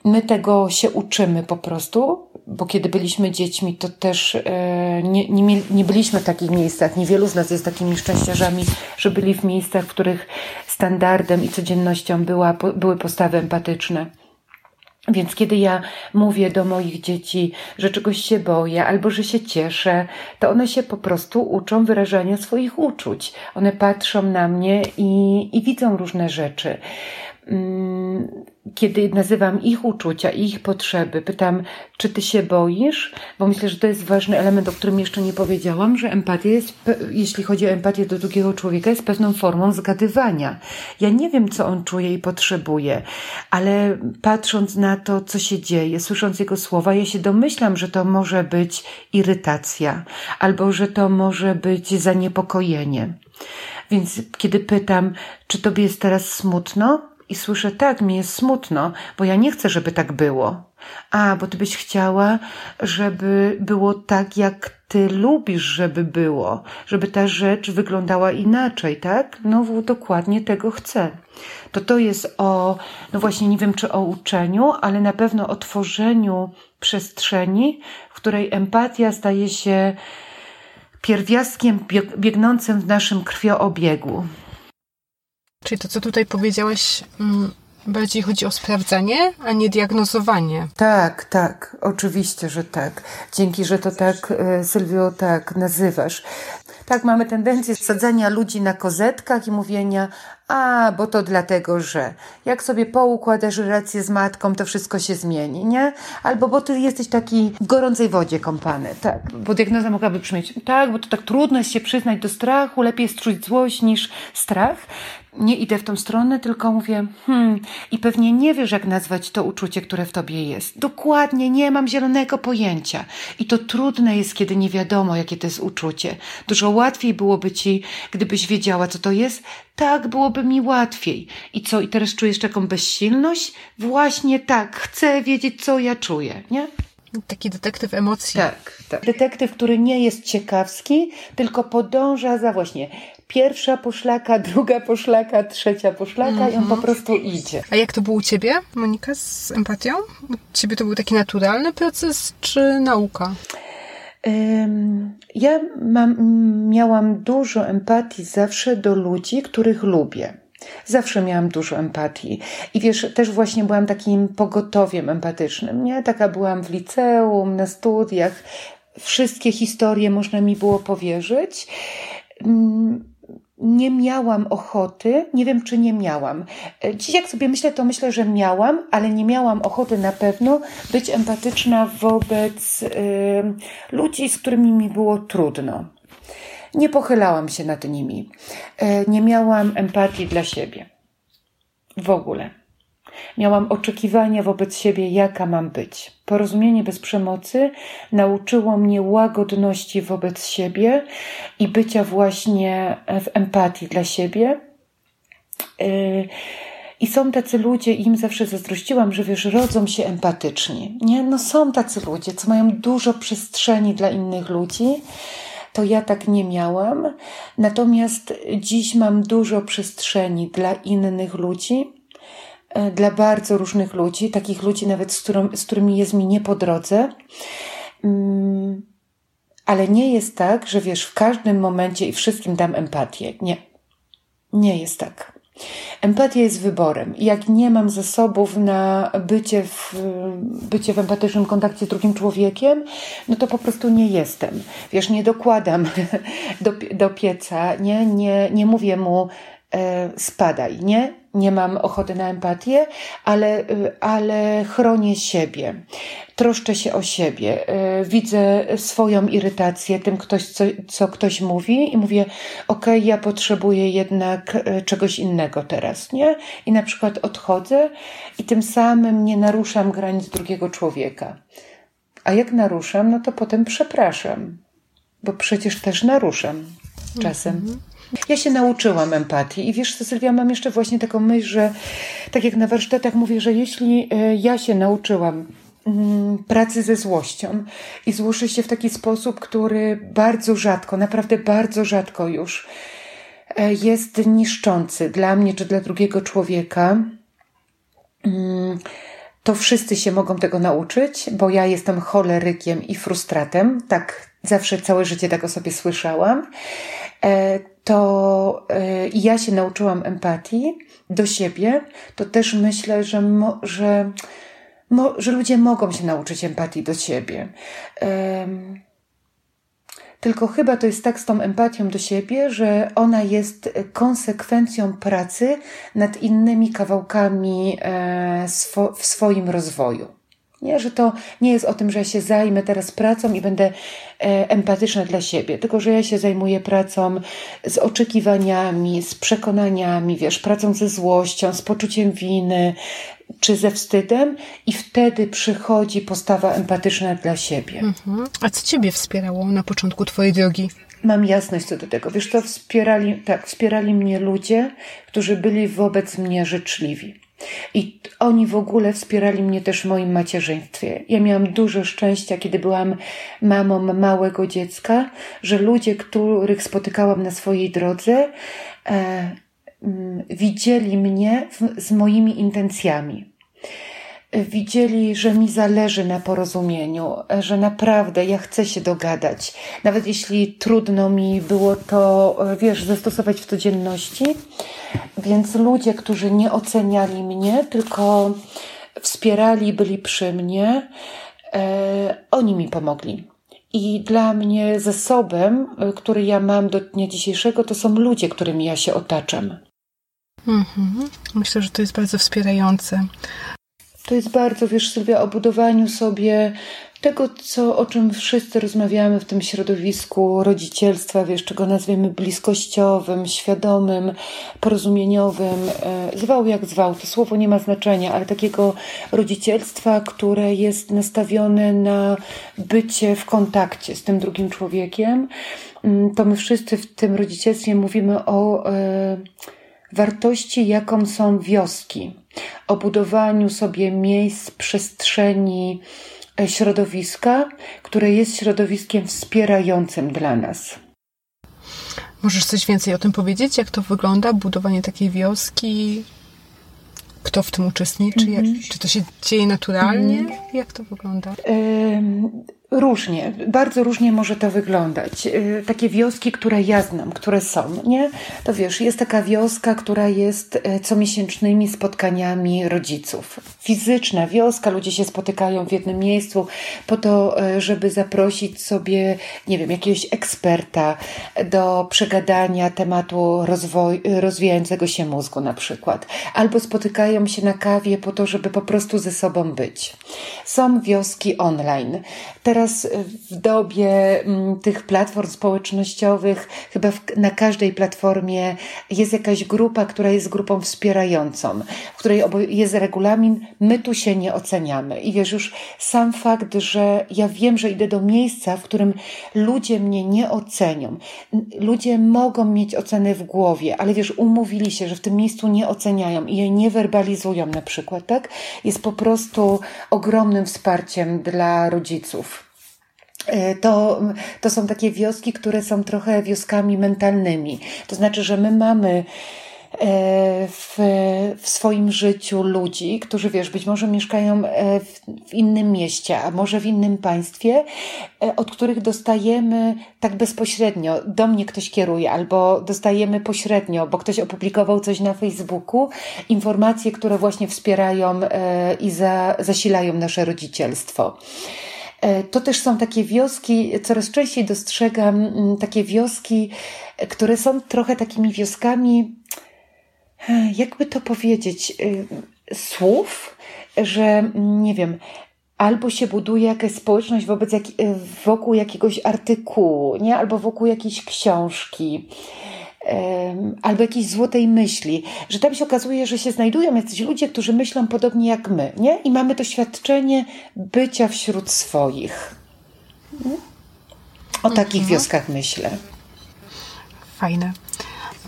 My tego się uczymy po prostu, bo kiedy byliśmy dziećmi, to też e, nie, nie, nie byliśmy w takich miejscach. Niewielu z nas jest takimi szczęściarzami, że byli w miejscach, w których standardem i codziennością była, były postawy empatyczne. Więc kiedy ja mówię do moich dzieci, że czegoś się boję albo że się cieszę, to one się po prostu uczą wyrażania swoich uczuć. One patrzą na mnie i, i widzą różne rzeczy. Kiedy nazywam ich uczucia, ich potrzeby, pytam, czy ty się boisz? Bo myślę, że to jest ważny element, o którym jeszcze nie powiedziałam, że empatia jest, jeśli chodzi o empatię do drugiego człowieka, jest pewną formą zgadywania. Ja nie wiem, co on czuje i potrzebuje, ale patrząc na to, co się dzieje, słysząc jego słowa, ja się domyślam, że to może być irytacja, albo że to może być zaniepokojenie. Więc kiedy pytam, czy tobie jest teraz smutno, i słyszę, tak, mi jest smutno, bo ja nie chcę, żeby tak było. A, bo ty byś chciała, żeby było tak, jak ty lubisz, żeby było, żeby ta rzecz wyglądała inaczej, tak? No, dokładnie tego chcę. To to jest o, no właśnie, nie wiem czy o uczeniu, ale na pewno o tworzeniu przestrzeni, w której empatia staje się pierwiastkiem biegnącym w naszym krwioobiegu. Czyli to, co tutaj powiedziałaś, mm, bardziej chodzi o sprawdzanie, a nie diagnozowanie. Tak, tak, oczywiście, że tak. Dzięki, że to tak, e, Sylwio, tak nazywasz. Tak, mamy tendencję sadzenia ludzi na kozetkach i mówienia, a, bo to dlatego, że jak sobie poukładasz relację z matką, to wszystko się zmieni, nie? Albo bo ty jesteś taki w gorącej wodzie kąpany, tak? Bo diagnoza mogłaby brzmieć, tak, bo to tak trudno jest się przyznać do strachu, lepiej jest czuć złość niż strach nie idę w tą stronę, tylko mówię, hmm, i pewnie nie wiesz, jak nazwać to uczucie, które w tobie jest. Dokładnie, nie mam zielonego pojęcia. I to trudne jest, kiedy nie wiadomo, jakie to jest uczucie. Dużo łatwiej byłoby ci, gdybyś wiedziała, co to jest. Tak, byłoby mi łatwiej. I co, i teraz czujesz taką bezsilność? Właśnie tak, chcę wiedzieć, co ja czuję, nie? Taki detektyw emocji. Tak, tak. Detektyw, który nie jest ciekawski, tylko podąża za właśnie pierwsza poszlaka, druga poszlaka, trzecia poszlaka mm -hmm. i on po mhm. prostu idzie. A jak to było u Ciebie, Monika, z empatią? U Ciebie to był taki naturalny proces, czy nauka? Ja mam, miałam dużo empatii zawsze do ludzi, których lubię. Zawsze miałam dużo empatii. I wiesz, też właśnie byłam takim pogotowiem empatycznym, nie? Taka byłam w liceum, na studiach. Wszystkie historie można mi było powierzyć nie miałam ochoty, nie wiem czy nie miałam. Dziś jak sobie myślę, to myślę, że miałam, ale nie miałam ochoty na pewno być empatyczna wobec y, ludzi, z którymi mi było trudno. Nie pochylałam się nad nimi. Y, nie miałam empatii dla siebie. W ogóle. Miałam oczekiwania wobec siebie, jaka mam być. Porozumienie bez przemocy nauczyło mnie łagodności wobec siebie i bycia właśnie w empatii dla siebie, Yy, i są tacy ludzie, im zawsze zazdrościłam, że wiesz, rodzą się empatyczni. Nie? No są tacy ludzie, co mają dużo przestrzeni dla innych ludzi. To ja tak nie miałam. Natomiast dziś mam dużo przestrzeni dla innych ludzi, e, dla bardzo różnych ludzi, takich ludzi nawet, z, którym, z którymi jest mi nie po drodze. Mm, ale nie jest tak, że wiesz, w każdym momencie i wszystkim dam empatię. Nie. Nie jest tak. Empatia jest wyborem. Jak nie mam zasobów na bycie w, bycie w empatycznym kontakcie z drugim człowiekiem, no to po prostu nie jestem. Wiesz, nie dokładam do, do pieca, nie, nie, nie mówię mu, E, spadaj, nie? Nie mam ochoty na empatię, ale, e, ale chronię siebie, troszczę się o siebie, e, widzę swoją irytację tym, ktoś, co, co ktoś mówi i mówię, okay, ja potrzebuję jednak czegoś innego teraz, nie? I na przykład odchodzę i tym samym nie naruszam granic drugiego człowieka. A jak naruszam, no to potem przepraszam, bo przecież też naruszam czasem. Mm -hmm. Ja się nauczyłam empatii i wiesz, Sylwia, mam jeszcze właśnie taką myśl, że tak jak na warsztatach mówię, że jeśli e, ja się nauczyłam mm, pracy ze złością i złoży się w taki sposób, który bardzo rzadko, naprawdę bardzo rzadko już e, jest niszczący dla mnie czy dla drugiego człowieka, mm, to wszyscy się mogą tego nauczyć, bo ja jestem cholerykiem i frustratem. Tak zawsze całe życie tak o sobie słyszałam. E, to e, ja się nauczyłam empatii do siebie, to też myślę, że, mo, że, mo, że ludzie mogą się nauczyć empatii do siebie. Tylko chyba to jest tak z tą empatią do siebie, że ona jest konsekwencją pracy nad innymi kawałkami e, w swoim rozwoju. Nie, że to nie jest o tym, że ja się zajmę teraz pracą i będę e, empatyczna dla siebie, tylko że ja się zajmuję pracą z oczekiwaniami, z przekonaniami, wiesz, pracą ze złością, z poczuciem winy czy ze wstydem, i wtedy przychodzi postawa empatyczna dla siebie. Mhm. A co Ciebie wspierało na początku Twojej drogi? Mam jasność co do tego. Wiesz, to wspierali, tak, wspierali mnie ludzie, którzy byli wobec mnie życzliwi. I oni w ogóle wspierali mnie też w moim macierzyństwie. Ja miałam dużo szczęścia, kiedy byłam mamą małego dziecka, że ludzie, których spotykałam na swojej drodze, e, mm, widzieli mnie w, z moimi intencjami widzieli, że mi zależy na porozumieniu, że naprawdę ja chcę się dogadać. Nawet jeśli trudno mi było to, wiesz, zastosować w codzienności. Więc ludzie, którzy nie oceniali mnie, tylko wspierali, byli przy mnie, e, oni mi pomogli. I dla mnie zasobem, który ja mam do dnia dzisiejszego, to są ludzie, którymi ja się otaczam. Mhm. Myślę, że to jest bardzo wspierające. To jest bardzo, wiesz, Sylwia, o budowaniu sobie tego, co, o czym wszyscy rozmawiamy w tym środowisku rodzicielstwa, wiesz, czego nazwiemy bliskościowym, świadomym, porozumieniowym, e, zwał jak zwał, to słowo nie ma znaczenia, ale takiego rodzicielstwa, które jest nastawione na bycie w kontakcie z tym drugim człowiekiem, mm, to my wszyscy w tym rodzicielstwie mówimy o e, wartości, jaką są wioski, o budowaniu sobie miejsc, przestrzeni, e, środowiska, które jest środowiskiem wspierającym dla nas. Możesz coś więcej o tym powiedzieć? Jak to wygląda, budowanie takiej wioski? Kto w tym uczestniczy? Mm -hmm. Czy to się dzieje naturalnie? Mm. Jak to wygląda? Różnie, bardzo różnie może to wyglądać. Y, takie wioski, które ja znam, które są, nie? To wiesz, jest taka wioska, która jest y, comiesięcznymi spotkaniami rodziców. Fizyczna wioska, ludzie się spotykają w jednym miejscu po to, y, żeby zaprosić sobie, nie wiem, jakiegoś eksperta do przegadania tematu rozwoju, rozwijającego się mózgu na przykład. Albo spotykają się na kawie po to, żeby po prostu ze sobą być. Są wioski online. Teraz teraz w dobie mm, tych platform społecznościowych, chyba w, na każdej platformie jest jakaś grupa, która jest grupą wspierającą, w której jest regulamin, my tu się nie oceniamy. I wiesz, już sam fakt, że ja wiem, że idę do miejsca, w którym ludzie mnie nie ocenią. Ludzie mogą mieć oceny w głowie, ale wiesz, umówili się, że w tym miejscu nie oceniają i jej nie werbalizują na przykład, tak? Jest po prostu ogromnym wsparciem dla rodziców. E, to, to są takie wioski, które są trochę wioskami mentalnymi. To znaczy, że my mamy E, w, w swoim życiu ludzi, którzy wiesz, być może mieszkają e, w, w innym mieście, a może w innym państwie, od których dostajemy tak bezpośrednio, do mnie ktoś kieruje, albo dostajemy pośrednio, bo ktoś opublikował coś na Facebooku, informacje, które właśnie wspierają i za, zasilają nasze rodzicielstwo. To też są takie wioski, coraz częściej dostrzegam mm, takie wioski, które są trochę takimi wioskami, jakby to powiedzieć, y, słów, że nie wiem, albo się buduje jakaś społeczność wobec wokół jakiegoś artykułu, nie? albo wokół jakiejś książki, albo jakiejś złotej myśli, że tam się okazuje, że się znajdują jacyś ludzie, którzy myślą podobnie jak my, nie? I mamy doświadczenie bycia wśród swoich. O takich mhm. wioskach myślę. Fajne.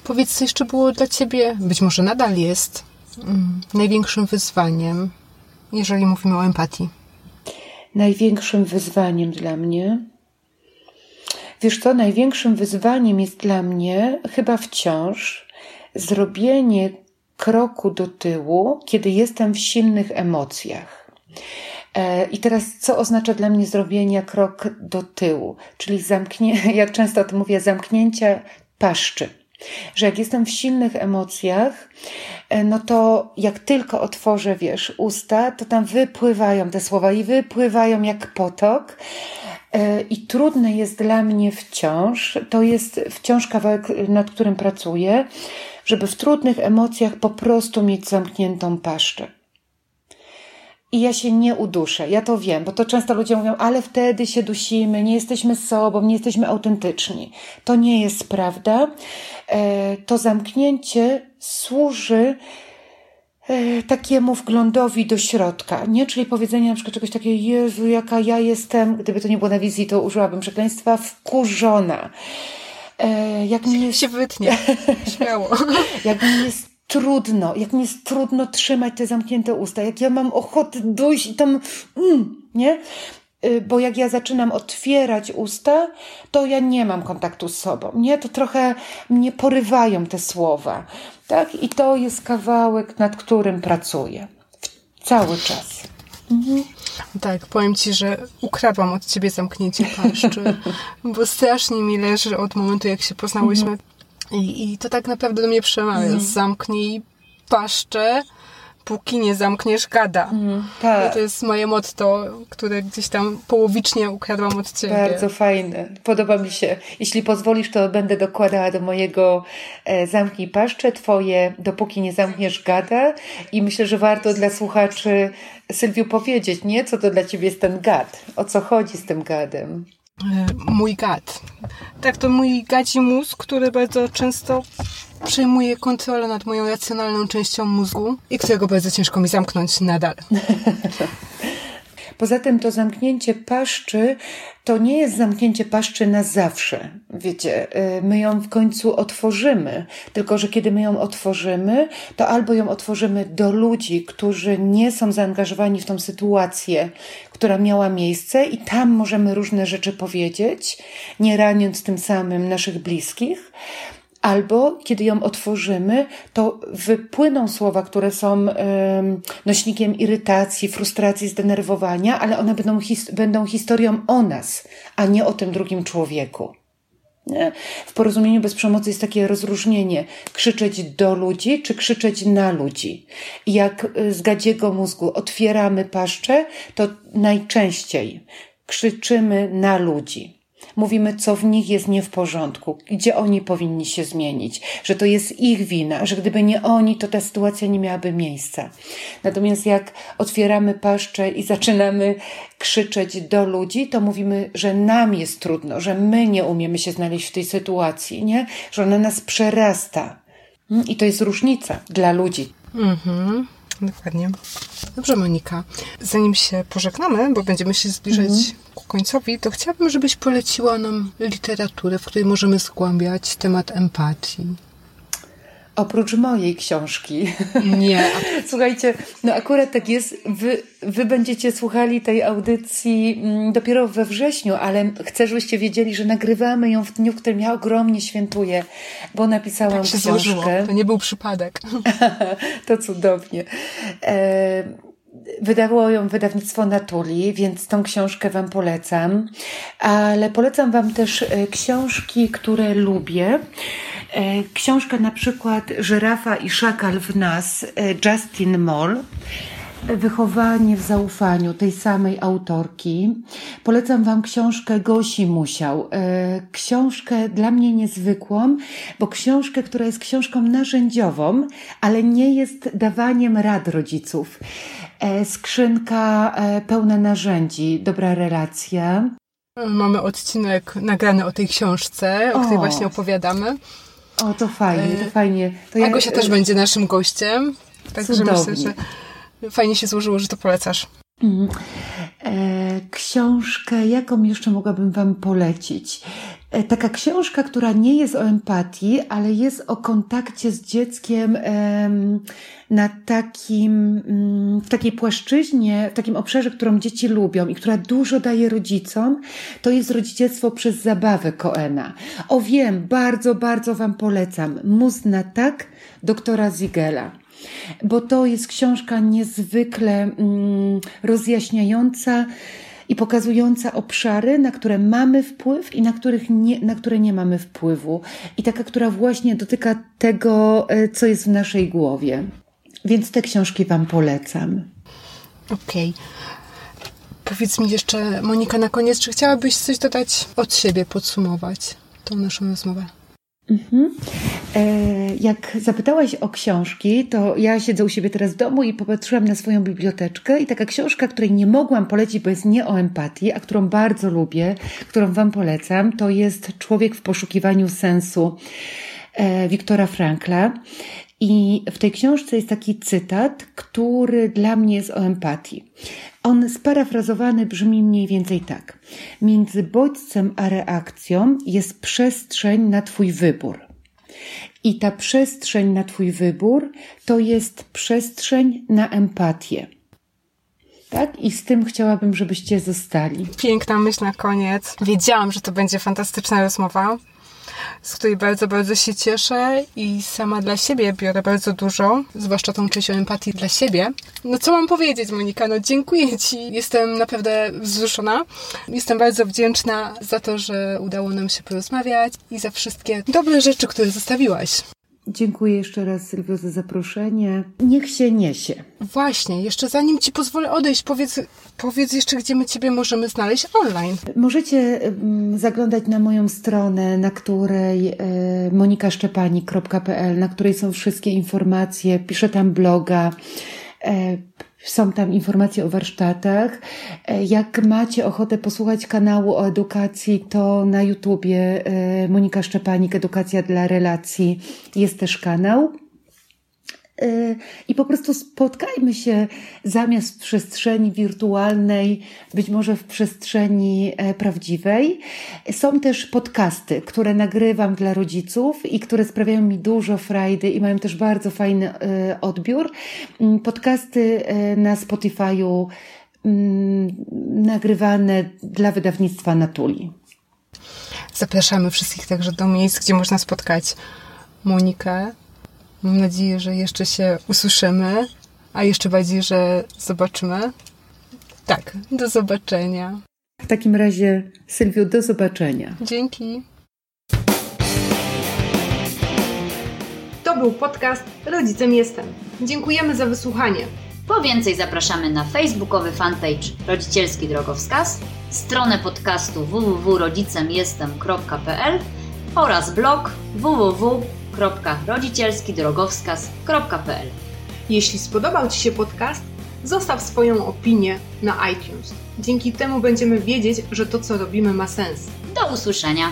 Powiedz, co jeszcze było dla Ciebie, być może nadal jest, mm, największym wyzwaniem, jeżeli mówimy o empatii? Największym wyzwaniem dla mnie. Wiesz co, największym wyzwaniem jest dla mnie chyba wciąż zrobienie kroku do tyłu, kiedy jestem w silnych emocjach. E, I teraz, co oznacza dla mnie zrobienie krok do tyłu? Czyli zamknięcie, jak często o tym mówię, zamknięcia paszczy że jak jestem w silnych emocjach, e, no to jak tylko otworzę, wiesz, usta, to tam wypływają te słowa i wypływają jak potok. E, I trudne jest dla mnie wciąż, to jest wciąż kawałek, nad którym pracuję, żeby w trudnych emocjach po prostu mieć zamkniętą paszczę i ja się nie uduszę. Ja to wiem, bo to często ludzie mówią, ale wtedy się dusimy, nie jesteśmy sobą, nie jesteśmy autentyczni. To nie jest prawda. E, to zamknięcie służy takiemu wglądowi do środka, nie? Czyli powiedzenie na przykład czegoś takiego, Jezu, jaka ja jestem, gdyby to nie było na wizji, to użyłabym przekleństwa, wkurzona. E, jak mi jest... Się wytnie, śmiało. jak mi jest trudno, jak mi jest trudno trzymać te zamknięte usta, jak ja mam ochotę dojść i tam, mm, nie? Y, bo jak ja zaczynam otwierać usta, to ja nie mam kontaktu z sobą, nie? To trochę mnie porywają te słowa, tak? I to jest kawałek, nad którym pracuję cały czas. Mhm. Tak, powiem Ci, że ukradłam od Ciebie zamknięcie paszczy, bo strasznie mi leży od momentu, jak się poznałyśmy. Mhm. I, I to tak naprawdę do mnie przemawia. Mm. Zamknij paszczę, póki nie zamkniesz gada. Mm, tak. To jest moje motto, które gdzieś tam połowicznie ukradłam od Ciebie. Bardzo fajne. Podoba mi się. Jeśli pozwolisz, to będę dokładała do mojego e, zamknij paszczę Twoje, dopóki nie zamkniesz gada. I myślę, że warto dla słuchaczy Sylwiu powiedzieć, nie? Co to dla Ciebie jest ten gad? O co chodzi z tym gadem? E, mój gad. Tak, to mój gadzi mózg, który bardzo często przejmuje kontrolę nad moją racjonalną częścią mózgu i którego bardzo ciężko mi zamknąć nadal. Poza tym to zamknięcie paszczy to nie jest zamknięcie paszczy na zawsze. Wiecie, y, my ją w końcu otworzymy, tylko że kiedy my ją otworzymy, to albo ją otworzymy do ludzi, którzy nie są zaangażowani w tą sytuację, która miała miejsce, i tam możemy różne rzeczy powiedzieć, nie raniąc tym samym naszych bliskich, albo kiedy ją otworzymy, to wypłyną słowa, które są nośnikiem irytacji, frustracji, zdenerwowania, ale one będą, his będą historią o nas, a nie o tym drugim człowieku. Nie? W porozumieniu bez przemocy jest takie rozróżnienie krzyczeć do ludzi, czy krzyczeć na ludzi. Jak y, z gadziego mózgu otwieramy paszczę, to najczęściej krzyczymy na ludzi mówimy, co w nich jest nie w porządku, gdzie oni powinni się zmienić, że to jest ich wina, że gdyby nie oni, to ta sytuacja nie miałaby miejsca. Natomiast jak otwieramy paszczę i zaczynamy krzyczeć do ludzi, to mówimy, że nam jest trudno, że my nie umiemy się znaleźć w tej sytuacji, nie? Że ona nas przerasta. I to jest różnica dla ludzi. Mhm. Dokładnie. Dobrze, Monika. Zanim się pożegnamy, bo będziemy się zbliżać mhm. ku końcowi, to chciałabym, żebyś poleciła nam literaturę, w której możemy zgłębiać temat empatii. Oprócz mojej książki. Nie. Słuchajcie, no akurat tak jest. Wy, wy będziecie słuchali tej audycji mm, dopiero we wrześniu, ale chcę, żebyście wiedzieli, że nagrywamy ją w dniu, w którym ja ogromnie świętuję, bo napisałam tak się książkę. Złożyło. To nie był przypadek. to cudownie. E Wydało ją wydawnictwo Natuli, więc tą książkę Wam polecam. Ale polecam Wam też e, książki, które lubię. E, książka na przykład Żyrafa i szakal w nas, e, Justin Moll. Wychowanie w zaufaniu tej samej autorki. Polecam Wam książkę Gosi Musiał. Książkę dla mnie niezwykłą, bo książkę, która jest książką narzędziową, ale nie jest dawaniem rad rodziców. E, skrzynka e, pełna narzędzi, dobra relacja. Mamy odcinek nagrany o tej książce, o, o której właśnie opowiadamy. O, to fajnie, to fajnie. To ja... Agosia też będzie naszym gościem. Także myślę, że fajnie się złożyło, że to polecasz. Mhm. E, książkę, jaką jeszcze mogłabym Wam polecić? E, taka książka, która nie jest o empatii, ale jest o kontakcie z dzieckiem na takim, mm, w takiej płaszczyźnie, w takim obszarze, którą dzieci lubią i która dużo daje rodzicom, to jest rodzicielstwo przez zabawę Koena. O wiem, bardzo, bardzo Wam polecam. Mus na tak doktora Zigela bo to jest książka niezwykle mm, rozjaśniająca i pokazująca obszary, na które mamy wpływ i na, których nie, na które nie mamy wpływu. I taka, która właśnie dotyka tego, e, co jest w naszej głowie. Więc te książki Wam polecam. Okej. Okay. Powiedz mi jeszcze, Monika, na koniec, czy chciałabyś coś dodać od siebie, podsumować tą naszą rozmowę? Mhm. E, jak zapytałaś o książki, to ja siedzę u siebie teraz w domu i popatrzyłam na swoją biblioteczkę i taka książka, której nie mogłam polecić, bo jest nie o empatii, a którą bardzo lubię, którą Wam polecam, to jest Człowiek w poszukiwaniu sensu e, Wiktora Frankla. I w tej książce jest taki cytat, który dla mnie jest o empatii. On sparafrazowany brzmi mniej więcej tak. Między bodźcem a reakcją jest przestrzeń na Twój wybór. I ta przestrzeń na Twój wybór to jest przestrzeń na empatię. Tak? I z tym chciałabym, żebyście zostali. Piękna myśl na koniec. Wiedziałam, że to będzie fantastyczna rozmowa z której bardzo, bardzo się cieszę i sama dla siebie biorę bardzo dużo, zwłaszcza tą część o empatii dla siebie. No co mam powiedzieć, Monika? No dziękuję Ci. Jestem naprawdę wzruszona. Jestem bardzo wdzięczna za to, że udało nam się porozmawiać i za wszystkie dobre rzeczy, które zostawiłaś. Dziękuję jeszcze raz Sylwio za zaproszenie. Niech się niesie. Właśnie, jeszcze zanim Ci pozwolę odejść, powiedz, powiedz jeszcze, gdzie my Ciebie możemy znaleźć online. Możecie zaglądać na moją stronę, na której e, monikaszczepani.pl, na której są wszystkie informacje. Piszę tam bloga e, są tam informacje o warsztatach. E, jak macie ochotę posłuchać kanału o edukacji, to na YouTubie e, Monika Szczepanik, Edukacja dla Relacji jest też kanał. Y, i po prostu spotkajmy się zamiast w przestrzeni wirtualnej, być może w przestrzeni e, prawdziwej. Są też podcasty, które nagrywam dla rodziców i które sprawiają mi dużo frajdy i mają też bardzo fajny e, odbiór. Mm, podcasty e, na Spotify'u mm, nagrywane dla wydawnictwa Natuli. Zapraszamy wszystkich także do miejsc, gdzie można spotkać Monikę, Mam nadzieję, że jeszcze się usłyszymy, a jeszcze bardziej, że zobaczymy. Tak, do zobaczenia. W takim razie, Sylwiu, do zobaczenia. Dzięki. To był podcast Rodzicem Jestem. Dziękujemy za wysłuchanie. Po więcej zapraszamy na facebookowy fanpage Rodzicielski Drogowskaz, stronę podcastu www.rodzicemjestem.pl oraz blog www.rodzicielskidrogowskaz.pl Jeśli spodobał Ci się podcast, zostaw swoją opinię na iTunes. Dzięki temu będziemy wiedzieć, że to, co robimy, ma sens. Do usłyszenia!